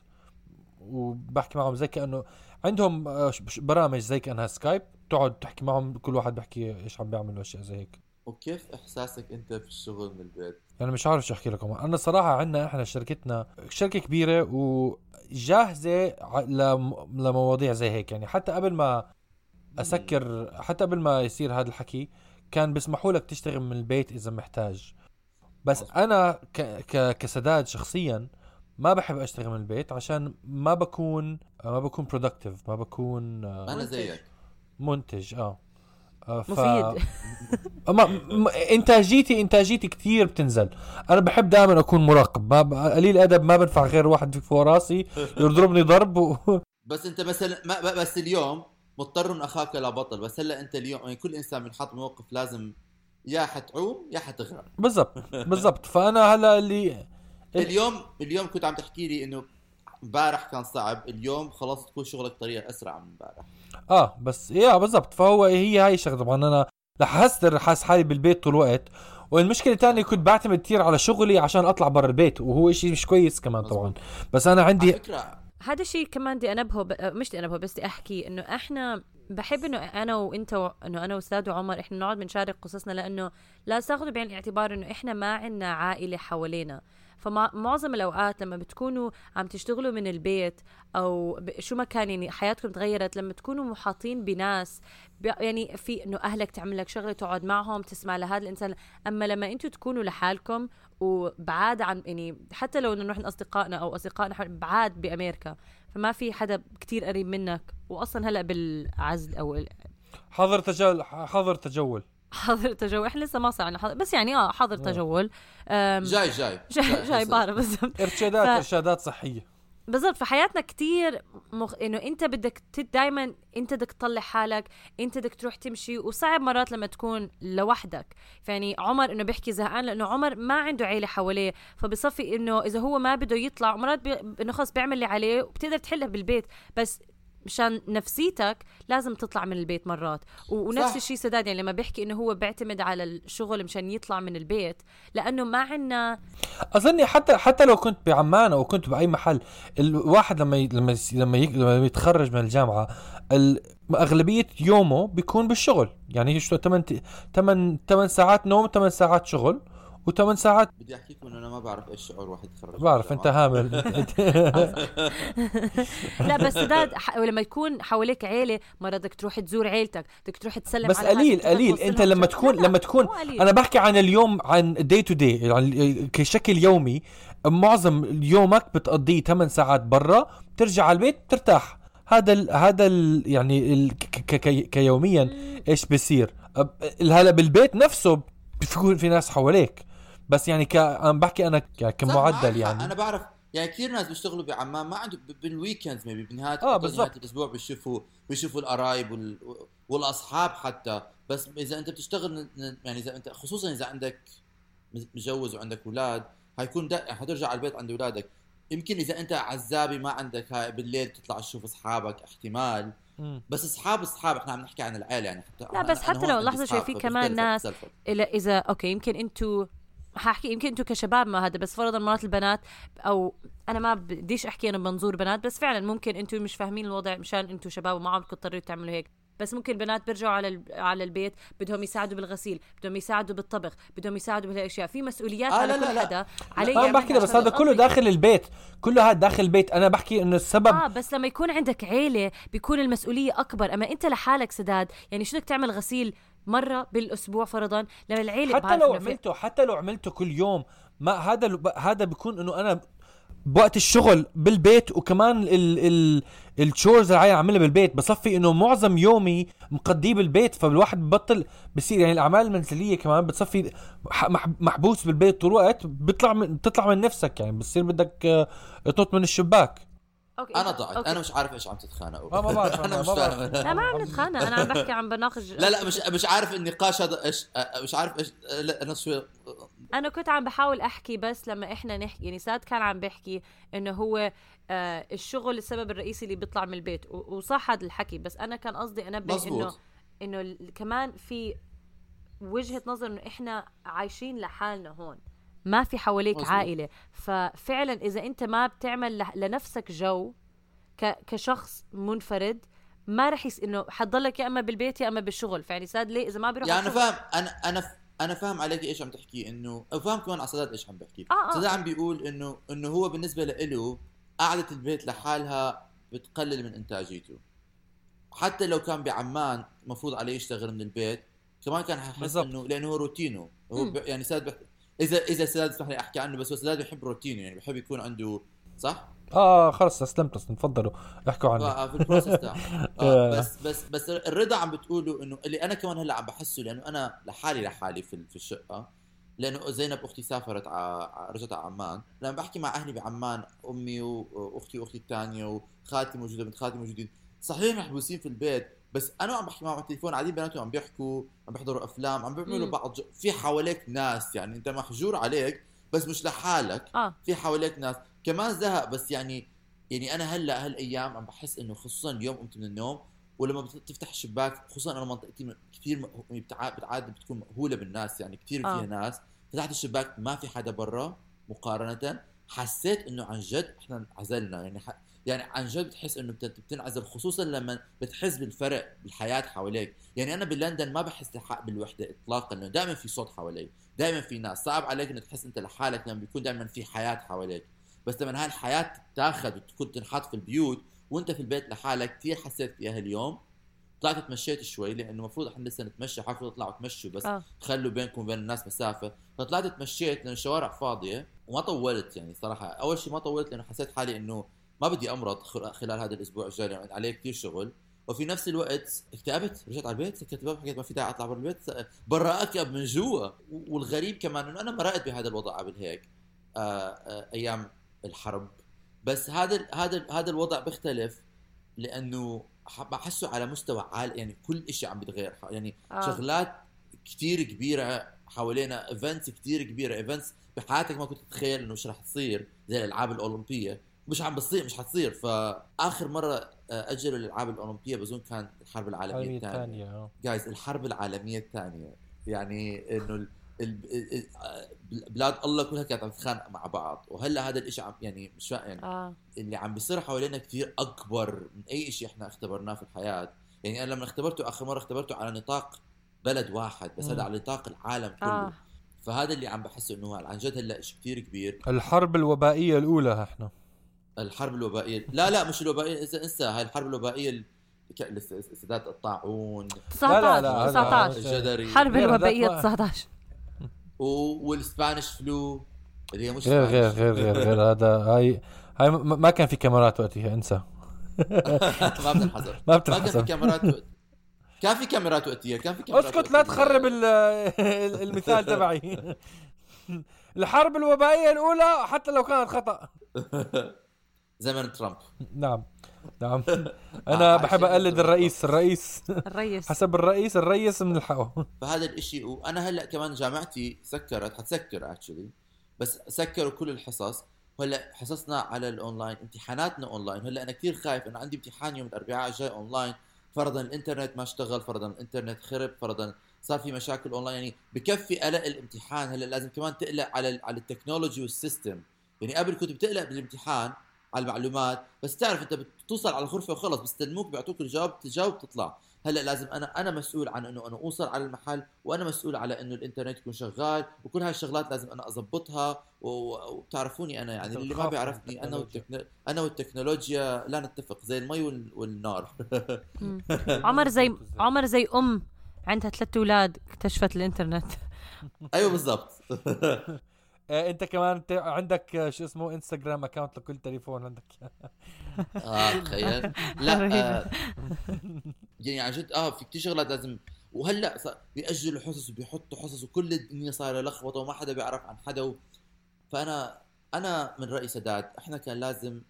وبحكي معهم زي كأنه عندهم آه، برامج زي كأنها سكايب تقعد تحكي معهم كل واحد بحكي إيش عم بيعمل وأشياء زي هيك. وكيف إحساسك أنت في الشغل من البيت؟ يعني مش عارف شو أحكي لكم. أنا صراحة عندنا إحنا شركتنا شركة كبيرة وجاهزه لم- لمواضيع زي هيك يعني حتى قبل ما أسكر حتى قبل ما يصير هذا الحكي كان بيسمحوا لك تشتغل من البيت إذا محتاج بس. أنا ك ك كسداد شخصيا ما بحب أشتغل من البيت عشان ما بكون ما بكون productive ما بكون آه، أنا. زيك منتج آه ف... مفيد. ما. انتاجيتي إنتاجيتي كثير بتنزل. أنا بحب دائما أكون مراقب. ما ب... قليل أدب ما بنفع غير واحد فوق راسي يضربني ضرب و... بس أنت مثلا ما بس اليوم مضطر أخاك لا بطل. بس هلأ أنت اليوم يعني كل إنسان بينحط موقف لازم يا حتعوم يا حتغرق. بالضبط. بالضبط. فأنا هلأ اللي اليوم اليوم كنت عم تحكي لي إنه امبارح كان صعب اليوم خلاص تكون شغلك طريقة أسرع من امبارح. آه بس يا بالضبط. فهو هي هاي الشغله طبعا أنا رح هستر حاس حالي بالبيت طول الوقت. والمشكلة الثانية كنت بعتمد كثير على شغلي عشان أطلع برا البيت وهو شيء مش كويس كمان طبعا. بس أنا عندي هذا الشيء كمان بدي انبهه ب... مش بدي انبهه بس بدي أحكي إنه إحنا بحب إنه أنا وإنت و... إنه أنا وأستاذ وعمر إحنا نقعد بنشارك قصصنا لأنه لا تاخذوا بعين الاعتبار إنه إحنا ما عندنا عائلة حوالينا. فمعظم الأوقات لما بتكونوا عم تشتغلوا من البيت أو. شو ما كان يعني حياتكم تغيرت لما تكونوا محاطين بناس. يعني في إنه أهلك تعمل لك شغلة تقعد معهم تسمع لهذا الإنسان أما لما أنتم تكونوا لحالكم وبعاد عن يعني حتى لو إنه نروح اصدقائنا أو أصدقائنا بعاد بأمريكا فما في حدا كتير قريب منك واصلا هلأ بالعزل أو حاضر تجول حاضر تجول حاضر تجول. إحنا لسه ما صار حاضر. بس يعني آه حاضر آه. تجول. جاي جاي. جاي جاي. بعرف بالضبط. إرشادات ف- إرشادات صحية. بالضبط. فحياتنا كتير مخ... إنه أنت بدك دائما أنت بدك تطلع حالك أنت بدك تروح تمشي وصعب مرات لما تكون لوحدك. يعني عمر إنه بيحكي زهقان لأنه عمر ما عنده عيلة حواليه. فبصفي إنه إذا هو ما بده يطلع مرات بي... إنه خلص بيعمل اللي عليه وبتقدر تحلها بالبيت. بس مشان نفسيتك لازم تطلع من البيت مرات. ونفس. الشيء سداد يعني لما بيحكي إنه هو بيعتمد على الشغل مشان يطلع من البيت لأنه ما عنا أظني حتى حتى لو كنت بعمان أو كنت بأي محل الواحد لما ي... لما يس- لما, ي... لما يتخرج من الجامعة ال... أغلبية يومه بيكون بالشغل. يعني شو 8 8 8 ساعات نوم 8 ساعات شغل. و8 ساعات. بدي أحكيكم إنه أنا ما بعرف إيش شعور واحد يتخرج من بعرف أنت. هامل. لا بس سداد ح... لما يكون حواليك عيلة مرة بدك تروح تزور عيلتك بدك تروح تسلم بس على قليل قليل. أنت لما. تكون لما تكون. أنا بحكي عن اليوم عن day to day يعني كشكل يومي معظم يومك بتقضيه 8 ساعات برا بترجع على البيت بترتاح هذا ال هذا ال يعني ال ك ك ك كيوميا إيش بيصير؟ أب- هلا بالبيت نفسه بيكون في ناس حواليك. بس يعني ك أنا بحكي أنا كمعدل. يعني أنا بعرف يعني كثير ناس بيشتغلوا بعمان ما عنده ب- بال weekends maybe بنهايه آه، بالضبط. الأسبوع بيشوفوا بيشوفوا القرايب وال... والأصحاب حتى بس إذا أنت بتشتغل يعني إذا انت خصوصا إذا عندك مجوز وعندك أولاد حيكون دا... حترجع على البيت عند أولادك يمكن إذا أنت عزابي ما عندك هاي بالليل تطلع تشوف أصحابك احتمال. بس اصحاب أصحاب إحنا عم نحكي عن العيلة يعني حتى لا، بس حتى لو لحظة شوي، في كمان ناس- اذا أوكي يمكن أنتوا حاحكي يمكن أنتوا كشباب ما هذا بس فرضا مرات البنات أو أنا ما بديش أحكي أنا بمنظور بنات بس فعلا ممكن أنتوا مش فاهمين الوضع مشان أنتوا شباب وما عم تضطروا تعملوا هيك. بس ممكن البنات بيرجعوا على على البيت بدهم يساعدوا بالغسيل بدهم يساعدوا بالطبخ بدهم يساعدوا بهالاشياء في مسؤوليات آه، على لا، كل لا،. حدا علي أنا بحكي يعملها بس هذا كله. داخل البيت. كله هذا داخل البيت. أنا بحكي إنه السبب آه بس لما يكون عندك عيلة بيكون المسؤولية أكبر. أما أنت لحالك سداد يعني شو بدك تعمل غسيل؟ مرة بالأسبوع فرضا. لما العيلة حتى لو عملته حتى لو عملته كل يوم ما هذا هذا بيكون إنه أنا بوقت الشغل بالبيت وكمان ال ال ال chores اللي عاملها بالبيت. بصفي إنه معظم يومي مقضيه بالبيت فالواحد ببطل بصير يعني الأعمال المنزلية كمان بتصفي محبوس بالبيت طول الوقت. بيطلع من بتطلع من نفسك يعني بتصير بدك آه، تنط من الشباك. okay. أنا ضعت okay. أنا مش عارف إيش عم تتخانقوا ما بعرف أنا أنا، مش. فاهم لا ما عم نتخانق أنا عم بحكي عم بناقش لا لا مش مش عارف النقاش هذا إيش مش عارف إيش لا أنا شوي أنا كنت عم بحاول أحكي بس لما إحنا نحكي يعني ساد كان عم بيحكي إنه هو آه الشغل السبب الرئيسي اللي بيطلع من البيت وصح هذا الحكي بس أنا كان قصدي أنبه إنه مزبوط إنه ال- كمان في وجهة نظر إنه إحنا عايشين لحالنا هون ما في حواليك مظبوط. عائلة ففعلا إذا أنت ما بتعمل لنفسك جو كشخص منفرد ما رح يس إنه حتضلك يا أما بالبيت يا أما بالشغل فيعني ساد ليه إذا ما بيروح يعني أنا فاهم أنا أنا أنا فاهم عليك إيش عم تحكي انه وفاهم كمان على إيش عم بحكي آه، آه. عم بيقول انه إنه هو بالنسبة له قعدة البيت لحالها بتقلل من إنتاجيته حتى لو كان بعمان مفروض عليه يشتغل من البيت كمان كان حيحس. انه لأنه هو روتينه هو. ب... يعني سداد بح... اذا إذا سداد اسمح لي أحكي عنه بس هو سداد بيحب روتينه يعني بيحب يكون عنده صح؟ آه خلص استلمت تفضلوا احكوا عنه. آه، في البروسس تاعه. آه بس بس بس الرضا عم بتقوله إنه اللي أنا كمان هلأ عم بحسه لأنه أنا لحالي لحالي في في الشقة لأنه زينب أختي سافرت ع... رجعت على عمان. لما بحكي مع أهلي بعمان أمي وأختي وأختي الثانية وخالتي موجودة بنت خالتي موجودين صحيح محبوسين في البيت بس أنا عم بحكي معهم على التليفون قاعدين بيناتهم عم بيحكوا عم بيحضروا أفلام عم بيعملوا. بعض ج... في حواليك ناس يعني أنت محجور عليك بس مش لحالك آه في حواليك ناس كمان زهق بس يعني يعني أنا هلأ هالأيام عم بحس إنه خصوصا اليوم قمت من النوم ولما بتفتح الشباك خصوصا أنا منطقتي كثير بتعاد بتعاد بتكون مأهوله بالناس يعني كثير آه. فيها ناس فتحت الشباك ما في حدا برا مقارنة حسيت إنه عن جد إحنا انعزلنا يعني ح... يعني عن جد بتحس إنه بت- بتنعزل خصوصا لما بتحس بالفرق بالحياة حواليك. يعني أنا بلندن ما بحس بالوحدة اطلاقا لأنه دائما في صوت حوالي دائما في ناس. صعب عليك انه تحس إنت لحالك لما بيكون دائما في حياة حواليك. بس لما هاي الحياة تتاخذ وتكون تنحط في البيوت وإنت في البيت لحالك كثير حسيت فيها اليوم. طلعت تمشيت شوي لأنه المفروض إحنا لسه نتمشى حاولوا تطلعوا تمشوا بس آه. خلوا بينكم وبين الناس مسافة. فطلعت تمشيت لأن الشوارع فاضية وما طولت يعني صراحة. أول شيء ما طولت لأنه حسيت حالي إنه ما بدي أمرض خل- خلال هذا الأسبوع الجاي لأن عليه كثير شغل. وفي نفس الوقت اكتئبت رجعت على البيت سكرت الباب حكيت ما في داعي أطلع برا البيت برا اكئب من جوا. والغريب كمان إنه أنا مرقت بهذا الوضع قبل هيك آه آه أيام الحرب. بس هذا هذا هذا الوضع بيختلف لأنه بحسه على مستوى عالي يعني كل شيء عم بيتغير. يعني آه. شغلات كتير كبيرة حوالينا events كتير كبيرة events بحياتك ما كنت تتخيل إنه مش رح تصير زي الألعاب الأولمبية. مش عم بتصير مش حتصير. فآخر مرة آه، اجلوا الالعاب الأولمبية بظن كان الحرب العالمية الثانية الثانية. آه. جايز الحرب العالمية الثانية. يعني إنه آه، بلاد الله كلها كانت عم تتخانق مع بعض. وهلأ هذا الإشي عم يعني مش يعني آه. اللي عم بيصير حوالينا كثير أكبر من أي شيء إحنا اختبرناه في الحياة. يعني أنا لما اختبرته آخر مرة اختبرته على نطاق بلد واحد بس. هذا على نطاق العالم كله. آه. فهذا اللي عم بحسه إنه عن جد هلأ شيء كثير كبير. الحرب الوبائية الأولى إحنا. الحرب الوبائية. لا لا مش الوبائية. انسى إنسى هاي الحرب الوبائية استعداد الطاعون 19 لا، هذا- 19 الجدري. حرب ما- 19 و- والسبانيش فلو. اللي هي مش غير غير. غير غير غير. هذا هاي هاي ما كان في كاميرات وقتها انسى. ما بتنحسب ما ما كان في بتنحسب كاميرات وقت- كان في كاميرات وقتية كان في كاميرات اسكت لا. تخرب ال- ال- المثال تبعي. الحرب الوبائية الأولى حتى لو كانت خطأ. زمن ترامب. نعم نعم. آه، أنا بحب كده. الرئيس الرئيس. الرئيس. حسب الرئيس الرئيس من الحقه فهذا الإشي وأنا هلأ كمان جامعتي سكرت حتسكر اكشلي بس سكروا كل الحصص. وهلأ حصصنا على الأونلاين امتحاناتنا أونلاين. هلأ أنا كثير خايف أنا عندي امتحان يوم الأربعاء الجاي أونلاين. فرضا الإنترنت ما اشتغل فرضا الإنترنت خرب فرضا صار في مشاكل أونلاين. يعني بكفي قلق الامتحان. هلأ لازم كمان تقلق على على ال technology وال system. يعني قبل كنت بتقلق بالامتحان على المعلومات بس تعرف انت بتوصل على الغرفة وخلص بيستلموك بيعطوك الجواب تجاوب تطلع. هلأ لازم أنا أنا مسؤول عن إنه أنا أوصل على المحل وأنا مسؤول على إنه الإنترنت يكون شغال وكل هاي الشغلات لازم أنا و- وبتعرفوني أنا يعني اللي ما بيعرفني. أنا التكنولوجيا. والتكنو... أنا والتكنولوجيا لا نتفق زي المي وال... والنار. عمر زي عمر زي أم عندها ثلاث أولاد اكتشفت الإنترنت. أيوه بالضبط. آه، انت كمان ت- عندك آه، شو اسمه انستغرام اكونت لكل تليفون عندك. آه تخيل. لا آه يعني عن جد آه في كثير شغلات لازم. وهلا صار بيأجلوا حصص وبيحطوا حصص وكل الدنيا صايرة لخبطة وما حدا بيعرف عن حدا و... فأنا أنا من رأيي سداد إحنا كان لازم.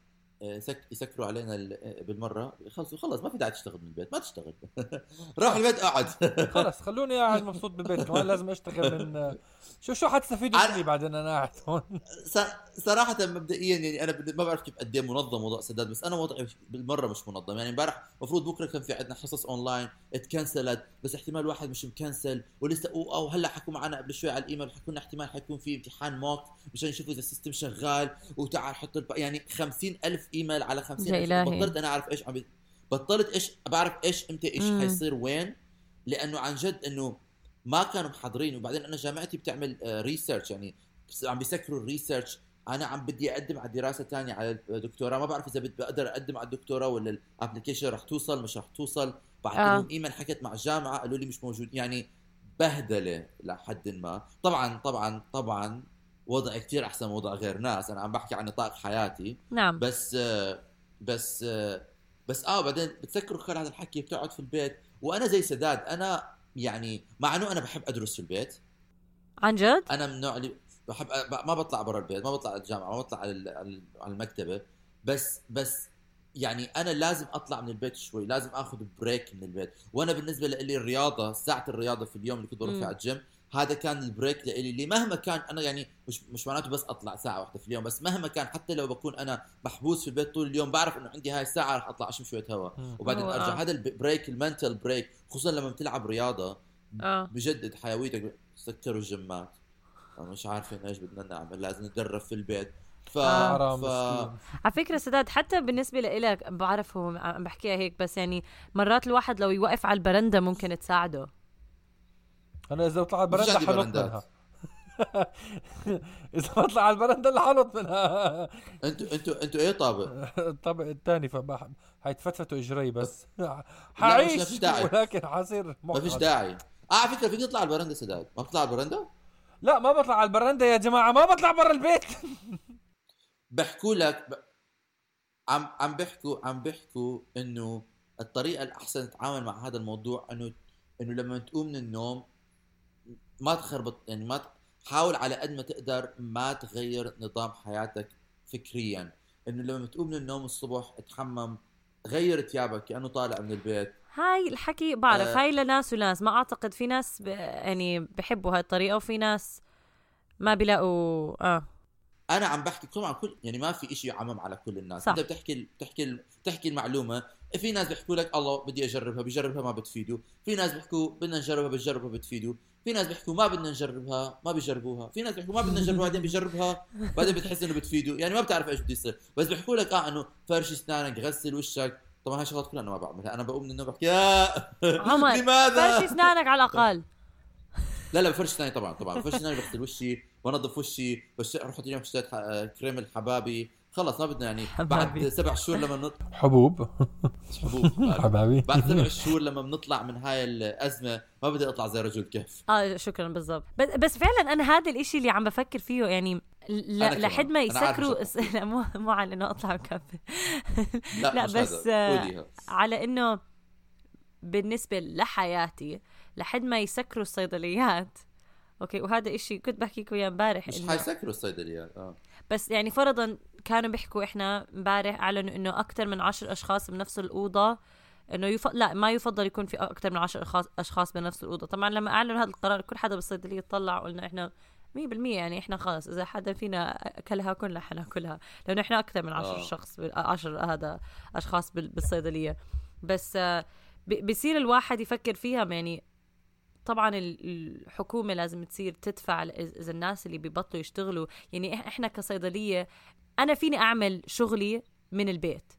يسكروا علينا آه، بالمرة. خلص خلص ما في داعي تشتغل من البيت ما تشتغل. روح البيت قاعد. خلص خلوني قاعد مبسوط بالبيت كمان لازم أشتغل من آه، شو شو حتستفيدوا مني بعدين أنا قاعد هون؟ ص- صراحة مبدئيا يعني أنا ما بعرف كيف قد إيه منظم وضع سداد بس أنا وضعي بالمرة مش منظم. يعني امبارح المفروض بكرة كان في عندنا حصص اونلاين اتكنسلت بس احتمال واحد مش مكنسل ولسه أو, أو هلأ حكوا معنا قبل شوي على الإيميل حكوا لنا احتمال حيكون في امتحان mock مشان يشوفوا إذا ال system شغال وتعال حط الب... يعني خمسين ألف إيميل على خمسين يا ألف إلهي. بطلت أنا أعرف إيش عم. بطلت إيش بعرف إيش إمتى إيش مم. حيصير وين لأنه عن جد إنه ما كانوا محضرين وبعدين أنا جامعتي بتعمل research يعني بس عم بيسكروا ال research أنا عم بدي أقدم على دراسة تانية على الدكتوراه ما بعرف إذا بقدر أقدم على الدكتوراه ولا ال application رح توصل مش رح توصل بعت آه. لهم إيميل حكيت مع الجامعة قالوا لي مش موجود يعني بهدلة لحد ما طبعا طبعا طبعا وضع كتير أحسن من وضع غير ناس. أنا عم بحكي عن نطاق حياتي. نعم. بس بس بس آه بعدين بتسكروا كل هذا الحكي بتقعد في البيت. وأنا زي سداد أنا يعني مع إنه أنا بحب أدرس في البيت. عن جد؟ أنا من النوع اللي بحب ما بطلع برا البيت ما بطلع على الجامعة ما بطلع على ال- على على المكتبة. بس بس يعني أنا لازم أطلع من البيت شوي لازم آخذ break من البيت. وأنا بالنسبة لي الرياضة ساعة الرياضة في اليوم اللي كنت بروح. فيها على الجيم هذا كان ال break لإلي اللي مهما كان أنا يعني مش مش معناته بس أطلع ساعة واحدة في اليوم بس مهما كان حتى لو بكون أنا محبوس في البيت طول اليوم بعرف إنه عندي هاي الساعة رح أطلع أشم شوية هواء. وبعدين أرجع آه. هذا ال break ال mental break خصوصا لما بتلعب رياضة آه بجدد حيويتك سكروا الجيمات مش عارفين إيش بدنا نعمل لازم نتدرب في البيت ف... آه. حرام ف... على فكرة سداد حتى بالنسبة لإلك بعرف هو عم بحكيها هيك بس يعني مرات الواحد لو يوقف على البرندة ممكن تساعده أنا إذا بطلع على البرندة عندي حنط. منها إذا بطلع على البرندة اللي حنط منها أنتوا أنتوا أنتوا إيه طابق؟ الطابق الثاني فبح... حيتفتفتوا إجري بس مش- حعيش فيش داعي. ولكن حصير ما فيش. داعي آه على فكرة فيك تطلع على البرندة سداد ما بتطلع على البرندة؟ لا ما بطلع على البرندة يا جماعة ما بطلع برا البيت بحكوا لك ب... عم عم بيحكوا عم بيحكوا إنه الطريقة الأحسن تتعامل مع هذا الموضوع انه إنه لما تقوم من النوم ما تخربط يعني ما ت... حاول على قد ما تقدر ما تغير نظام حياتك فكريا. إنه لما تقوم من النوم الصبح تحمم غير ثيابك كأنه طالع من البيت. هاي الحكي بعرف آه. هاي لناس وناس. ما أعتقد في ناس ب... يعني بحبوا هاي الطريقة وفي ناس ما بيلاقوا آه. أنا عم بحكي طبعا كل يعني ما في شيء عمم على كل الناس. صح. انت بتحكي بتحكي بتحكي المعلومة. في ناس بيحكوا لك الله بدي أجربها بجربها ما بتفيدوا في ناس بيحكوا بدنا نجربها بتجربها بتفيدوا في ناس بيحكوا ما بدنا نجربها ما بيجربوها في ناس بيحكوا ما بدنا نجربها بعدين بيجربها بعدين بتحس إنه بتفيدوا يعني ما بتعرف إيش بده يصير. بس بيحكوا لك آه إنه فرش اسنانك غسل وشك. طبعا هاي شغلات كلها أنا ما بعملها. أنا بقوم من النوم بحكي يا! عمر لماذا؟ فرش اسنانك على الأقل. لا لا بفرش اسناني طبعا طبعا. بفرش اسناني بغسل وشي. بنظف وشي. رحت اليوم اشتريت كريم الحبابي خلص ما بدنا يعني بعد. سبع شهور لما نط... حبوب حبوب حبابي بعد سبع شهور لما بنطلع من هاي الأزمة ما بدي أطلع زي رجل كهف آه شكرا بالضبط بس, بس فعلا أنا هذا الإشي اللي عم بفكر فيه يعني ل- أنا كمان. لحد ما يسكروا لا مو مو على إنه أطلع كافي لا, لا، بس،. آه،. على إنه بالنسبة لحياتي لحد ما يسكروا الصيدليات أوكي وهذا إشي كنت بحكي لكم إياه امبارح مش إنه- حيسكروا الصيدليات آه. بس يعني فرضا كانوا بيحكوا إحنا امبارح أعلنوا إنه أكثر من عشر أشخاص بنفس الأوضة إنه يف... لا ما يفضل يكون في أكثر من عشر اشخاص أشخاص بنفس الأوضة. طبعا لما أعلنوا هذا القرار كل حدا بالصيدليه طلع قلنا إحنا 100% يعني إحنا خلص إذا حدا فينا أكلها كلها حناكلها لأنه إحنا أكثر من عشر آه. شخص بال- عشر هذا أشخاص بال- بالصيدلية. بس آه، بصير الواحد يفكر فيها يعني طبعا ال- الحكومة لازم تصير تدفع اذا الناس اللي بيبطلوا يشتغلوا يعني إحنا كصيدلية أنا فيني أعمل شغلي من البيت.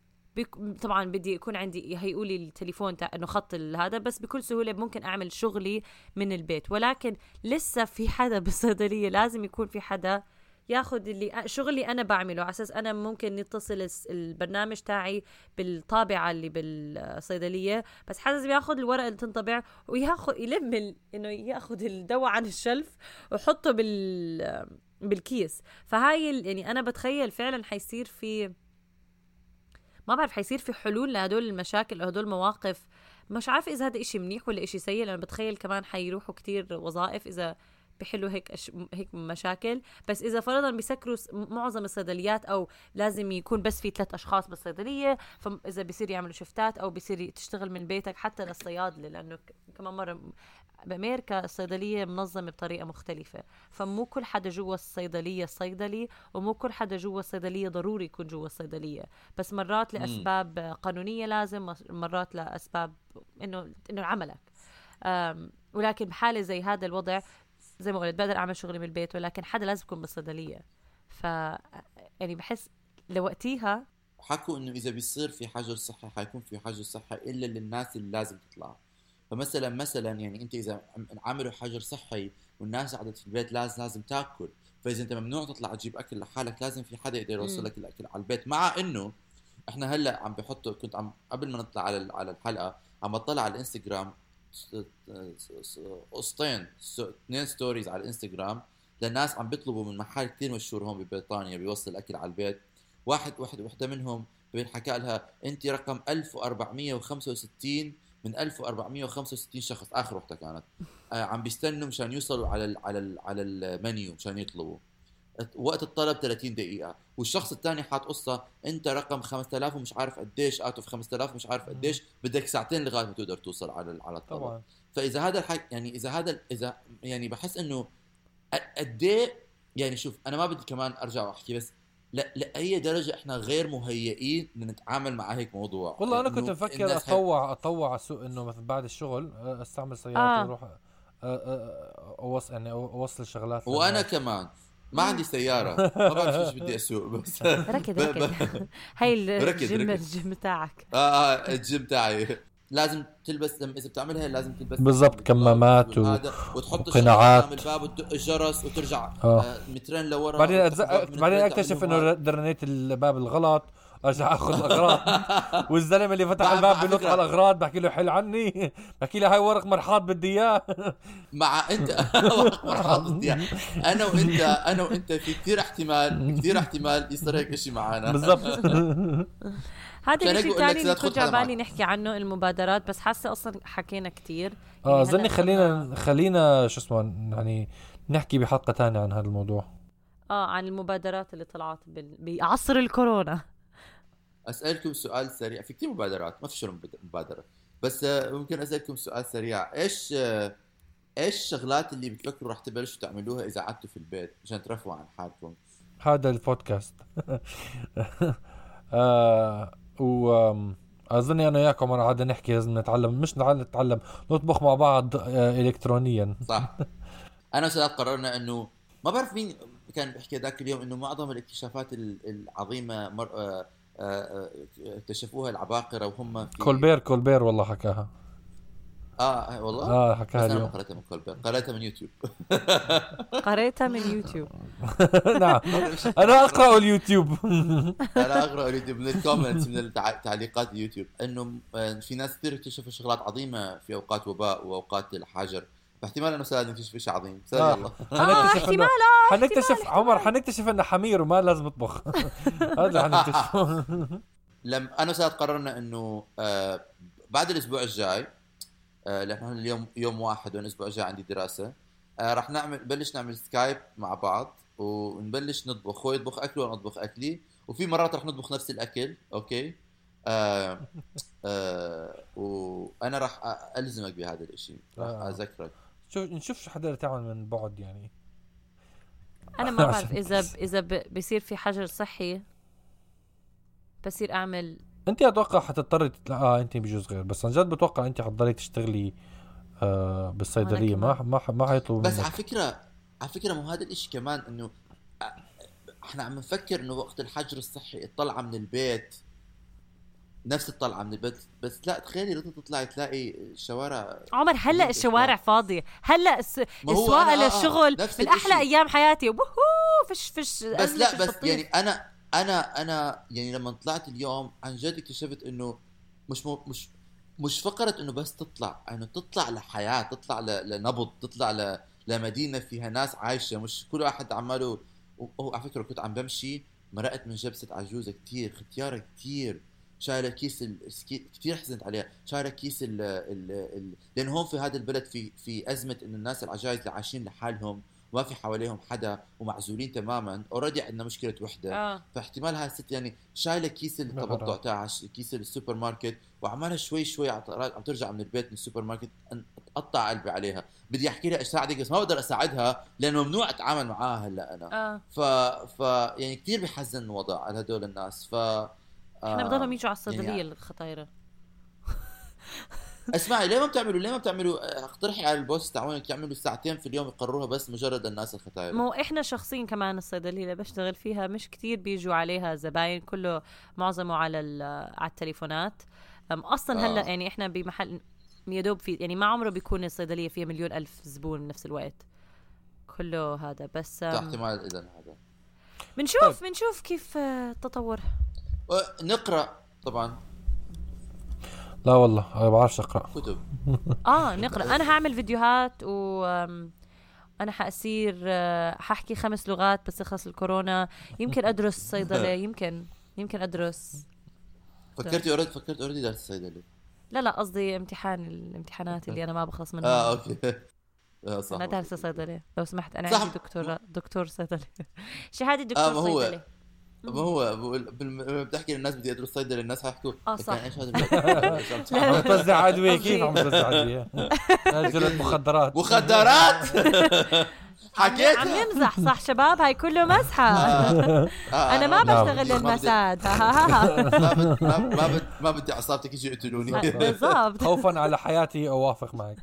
طبعا بدي يكون عندي يهيئوا لي التليفون إنه خط هذا بس بكل سهولة ممكن أعمل شغلي من البيت ولكن لسه في حدا بالصيدليه لازم يكون في حدا ياخذ اللي شغلي أنا بعمله على أساس أنا ممكن يتصل البرنامج تاعي بالطابعة اللي بالصيدلية بس حدا لازم ياخذ الورقة اللي تنطبع وياخذ يلم. إنه ياخذ الدواء عن الشلف ويحطه بال بالكيس فهاي يعني أنا بتخيل فعلا حيصير في ما بعرف حيصير في حلول لهدول المشاكل لهدول المواقف مش عارفة إذا هذا إشي منيح ولا إشي سيء لأنا بتخيل كمان حيروحوا كتير وظائف إذا بحلوا هيك أش... هيك مشاكل. بس إذا فرضا بيسكروا معظم الصيدليات أو لازم يكون بس في ثلاث أشخاص بالصيدلية فاذا بيصير يعملوا شفتات أو بيصير تشتغل من بيتك حتى للصيادلة لأنه ك- كمان مرة بأمريكا الصيدلية منظمة بطريقة مختلفة. فمو كل حدا جوا الصيدلية صيدلي ومو كل حدا جوا الصيدلية ضروري يكون جوا الصيدلية. بس مرات لأسباب قانونية لازم مرات لأسباب إنه إنه عملك. ولكن بحالة زي هذا الوضع زي ما قلت بقدر أعمل شغلي من البيت ولكن حدا لازم يكون بالصيدلية. ف يعني بحس لوقتيها حكوا إنه إذا بيصير في حجر صحي حيكون في حجر صحي إلا للناس اللي لازم تطلع. فمثلا مثلا يعني أنت إذا عم- عملوا حجر صحي والناس قعدت في البيت لازم لازم تاكل. فإذا أنت ممنوع تطلع تجيب أكل لحالك لازم في حدا يقدر يوصل. لك الأكل على البيت. مع إنه إحنا هلأ عم بحطوا كنت عم قبل ما نطلع على على الحلقة عم بطلع على الإنستغرام قسطين س- اثنين ستوريز على الانستغرام للناس عم بيطلبوا من محل كثير مشهور هون ببريطانيا بيوصل اكل على البيت. واحد واحد وحده منهم حكى لها انت رقم 1465 من 1465 شخص. آخر وحدة كانت. آه عم بيستنوا مشان يوصلوا على ال على ال على المنيو مشان يطلبوا. وقت الطلب 30 دقيقة. والشخص الثاني حاط قصة انت رقم 5000 ومش عارف قديش out of 5000 مش عارف قديش بدك ساعتين لغاية ما تقدر توصل على على الطلب. طبعا. فإذا هذا الحق يعني إذا هذا اذا يعني بحس إنه قد إيه يعني شوف أنا ما بدي كمان أرجع وأحكي بس لا لأي درجة إحنا غير مهيئين نتعامل مع هيك موضوع. والله أنا كنت مفكر اطوع أطوع على السوق إنه مثلا بعد الشغل أستعمل سيارتي آه. وأروح اوصل يعني أوصل شغلات وأنا. كمان. ما عندي سيارة ما بعرف إيش بدي أسوق بس ركض ركض هاي ال gym. ال gym تاعك آه آه الجيم تاعي لازم تلبس لما إذا بتعملها لازم تلبس بالضبط، كمامات و- وتحط وقناعات. قدام الباب وتدق الجرس وترجع آه. آه. مترين لورا بعدين أتز... بعدين أكتشف إنه. رنيت الباب الغلط ارجع آخذ الأغراض. والزلمة اللي فتح الباب على فكرة- على الأغراض بحكي له حل عني. بحكي له هاي ورق مرحاض بدي إياه. مع أنت مرحبا يعني. أنا وأنت أنا وأنت في كثير احتمال كثير احتمال يصير هيك شيء معنا بالضبط. هذا الشيء الثاني اللي كنت جعبالي معك. نحكي عنه المبادرات بس حاسة أصلا حكينا كتير. آه يعني ظني هلأ خلينا خلينا شو اسمه يعني نحكي بحلقة ثانية عن هذا الموضوع. آه عن المبادرات اللي طلعت بال... بعصر الكورونا. أسألكم سؤال سريع. في كثير مبادرات ما في شغل مباد- مبادرة. بس آه، ممكن أسألكم سؤال سريع. إيش آه، إيش الشغلات اللي بتفكروا رح تبلشوا تعملوها إذا قعدتوا في البيت؟ مشان ترفعوا عن حالكم. هذا البودكاست. آه و آم، اظني أنا وياك عمر قعدنا نحكي لازم نتعلم. مش نتعلم نطبخ مع بعض آه الكترونيا. صح. أنا وسادات قررنا إنه ما بعرف مين كان بيحكي ذاك اليوم إنه معظم الاكتشافات ال- العظيمة مر... آه، آه، آه، اكتشفوها العباقرة وهم في كولبير كولبير والله حكاها. آه والله؟ آه حكاها اليوم. قرأتها من كولبير. قرأتها من يوتيوب. قريتها من يوتيوب. نعم. أنا أقرأ اليوتيوب. أنا أقرأ اليوتيوب من ال comments من التع- تعليقات اليوتيوب. إنه آه، في ناس كثير اكتشفوا شغلات عظيمة في أوقات وباء وأوقات الحجر. فاحتمال إنه سعد نكتشف شيء عظيم بس آه. يلا آه حنكتشف احتمال آه حنكتشف احتمال، عمر احتمال. حنكتشف إنه حمير وما لازم يطبخ هذا اللي حنكتشفه لما أنا وسعد قررنا إنه آه بعد الأسبوع الجاي آه لأنه اليوم يوم واحد والأسبوع الجاي عندي دراسة آه راح نعمل نبلش نعمل سكايب مع بعض ونبلش نطبخ هو يطبخ اكله وأنا أطبخ أكلي وفي مرات راح نطبخ نفس الأكل okay آه آه وأنا راح ألزمك بهذا الإشي راح آه. أذكرك شوف نشوف شو حدا تعمل من بعد يعني. أنا ما بعرف إذا ب... إذا ب... بصير في حجر صحي بصير أعمل أنت أتوقع حتضطري تطلع آه أنت بجوز غير بس عن جد بتوقع أنت حتضلي تشتغلي آه بالصيدلية. ما. ما ح- ما حيطلبوا بس على فكره على فكرة مو هذا الإشي كمان إنه آه، إحنا عم نفكر إنه وقت الحجر الصحي الطلعة من البيت نفس الطلعة من البيت. بس لا تخيلي لو تطلعي تلاقي الشوارع عمر هلأ الشوارع فاضية. هلأ السواقه آه، للشغل من أحلى. أيام حياتي. وهو فش فش بس لا بس بطيخ. يعني أنا أنا أنا يعني لما طلعت اليوم عن جد اكتشفت إنه مش مو مش مش فقرة إنه بس تطلع. إنه تطلع لحياة تطلع ل- لنبض تطلع ل... لمدينة فيها ناس عايشة. مش كل واحد عماله هو على فكرة كنت عم بمشي مرقت من جنبي ست عجوزة كتير ختيارة كتير. شايلة كيس كتير حزنت عليها. شايلة كيس ال... ال... ال... لأن هون في هذا البلد في في أزمة إنه الناس العجايز اللي عايشين لحالهم وما في حواليهم حدا ومعزولين تماما. already عندنا مشكلة وحدة. آه. فاحتمال هاي الست يعني شايلة كيس التبضع بالغرض. تاعها كيس السوبر ماركت وعمالها شوي شوي عط- عم ترجع من البيت من السوبر ماركت اتقطع قلبي عليها. بدي أحكي لها اساعدك بس ما بقدر أساعدها لأنه ممنوع أتعامل معاها هلأ أنا. آه. ف ف يعني كثير بحزن الوضع على هدول الناس. ف إحنا آه، بضلهم يجوا على الصيدلية يعني- الخطايرة. اسمعي ليه ما بتعملوا ليه ما بتعملوا اقترحي على البوس تاعونك يعملوا ساعتين في اليوم يقرروها بس مجرد الناس الختاير مو إحنا شخصيا كمان الصيدلية اللي بشتغل فيها مش كتير بيجوا عليها زباين كله معظمه على على التليفونات. أصلا هلأ آه. يعني إحنا بمحل يا دوب في يعني ما عمره بيكون الصيدلية فيها مليون ألف زبون بنفس الوقت. كله هذا بس احتمال اذا هذا. بنشوف بنشوف كيف آه، التطور أه، نقرأ طبعا. لا والله أنا بعرفش أقرأ. كتب. آه نقرأ. أنا هعمل فيديوهات و أنا حاصير آه، ححكي خمس لغات بس يخلص الكورونا. يمكن أدرس صيدله يمكن يمكن أدرس. فكرتي already فكرت already درس صيدلي لا لا قصدي امتحان الامتحانات اللي أنا ما بخلص منها. آه okay. آه صح. أنا دارسة صيدله لو سمحت أنا. عندي دكتور دكتور صيدله شهادة دكتور آه، ما هو- صيدله ما هو لما بتحكي للناس بدي ادرس صيدله الناس حيحكوا آه، لك صح. يعني إيش هذا؟ عم توزع ادويه كيف عم توزع ادويه؟ جرعة مخدرات. مخدرات؟ حكيت؟ عم نمزح صح شباب؟ هاي كله مزحة. أنا ما. بشتغل للمساد ها ها ها. ما ما ما بدي ما بدي عصابتك يجي يقتلوني. بالضبط. خوفا على حياتي أوافق معك.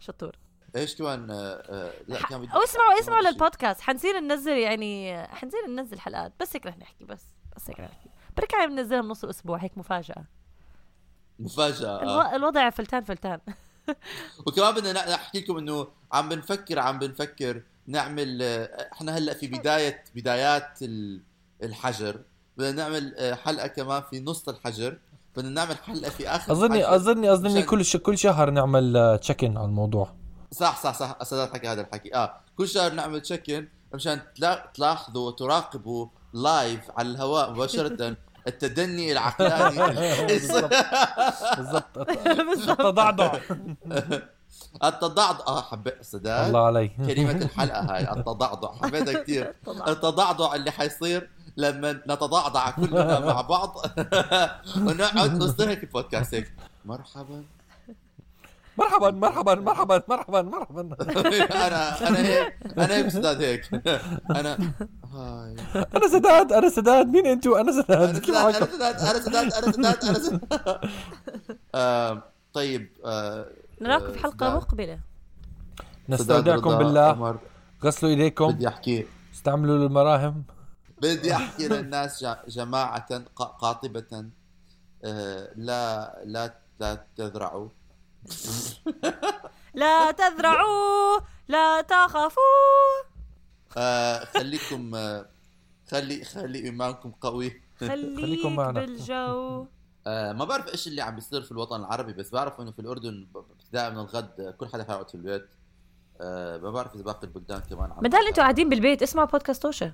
شطور. إيش كمان؟ آه، آه، لا كان بدي أو اسمعوا اسمعوا. للبودكاست. حنصير ننزل يعني حنصير ننزل حلقات بس هيك رح نحكي بس بس هيك رح نحكي. بركي عم ننزلها بنص الأسبوع هيك مفاجأة. مفاجأة آه. الو- الوضع فلتان فلتان. وكمان بدنا نح- نحكي لكم إنه عم بنفكر عم بنفكر نعمل إحنا هلأ في بداية بدايات ال- الحجر. بدنا نعمل حلقة كمان في نص الحجر. بدنا نعمل حلقة في آخر أظني الحجر. أظني أظني كل ش... كل شهر نعمل check in على الموضوع. صح صح صح. سداد حكي هذا الحكي. آه. كل شهر نعمل check in مشان تلا- تلاحظوا وتراقبوا live على الهواء مباشرة التدني العقلاني. بالضبط. التضعضع. التضعضع. آه حبيت سداد الله علي. كلمة الحلقة هاي التضعضع. حبيتها كثير التضعضع. اللي حيصير لما نتضعضع كلنا مع بعض. ونقعد نصير هيك بودكاست هيك مرحبا. مرحبا مرحبا مرحبا مرحبا مرحبا. أنا أنا هيك أنا هيك أستاذ هيك. أنا هاي. أنا سداد أنا سداد. مين أنتوا؟ أنا أنا سداد كيف سداد حالكم؟ أنا سداد أنا سداد أنا سداد أنا سداد. آه، طيب آه، نراكم في حلقة سداد. مقبلة. نستودعكم بالله. غسلوا إيديكم. بدي أحكي. استعملوا المراهم. بدي أحكي للناس جا- جماعة ق- قاطبة. آه، لا لا لا تذرعوا لا تذرعوا لا تخافوا آه، خليكم آه، خلي خلي إيمانكم قوي. خليكم خليك معنا. بالجو. آه، ما بعرف إيش اللي عم بيصير في الوطن العربي بس بعرف إنه في الأردن ابتداء من الغد كل حدا حيقعد في البيت. آه، ما بعرف إذا باقي البلدان كمان عم بدال أنتوا قاعدين بالبيت اسمعوا بودكاست توشة.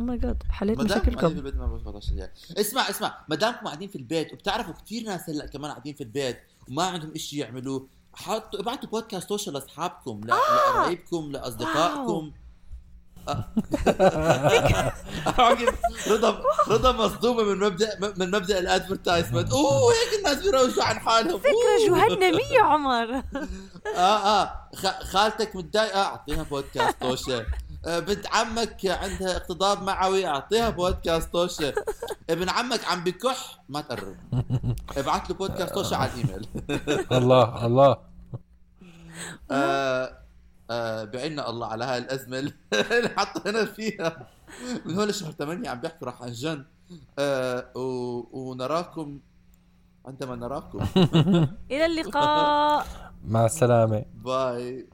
oh my God حلينا مشاكلكم. ما اسمع اسمع. ما دامكم قاعدين في البيت وبتعرفوا كثير ناس هلأ كمان قاعدين في البيت. وما عندهم شيء يعملوا. حطوا ابعتوا بودكاست توشة لاصحابكم ل- لقرايبكم لأصدقائكم. آه. رضا رضا مصدومة من مبدا من مبدأ ال advertisement. أوه هيك الناس بيروجوا عن حالهم. فكرة جهنمية عمر. آه آه. خالتك متضايقة؟ أعطيها بودكاست توشه آه، بنت عمك عندها اقتضاب معوي أعطيها بودكاست توشه ابن عمك عم بكح ما تقرب. ابعث له بودكاست توشه على الإيميل. الله الله. آه آه بعنا الله على هاي الأزمة اللي حطينا فيها. من هون لشهر 8 عم بيحكوا راح أنجن. آه و... ونراكم. عندما نراكم. إلى اللقاء. مع السلامة. باي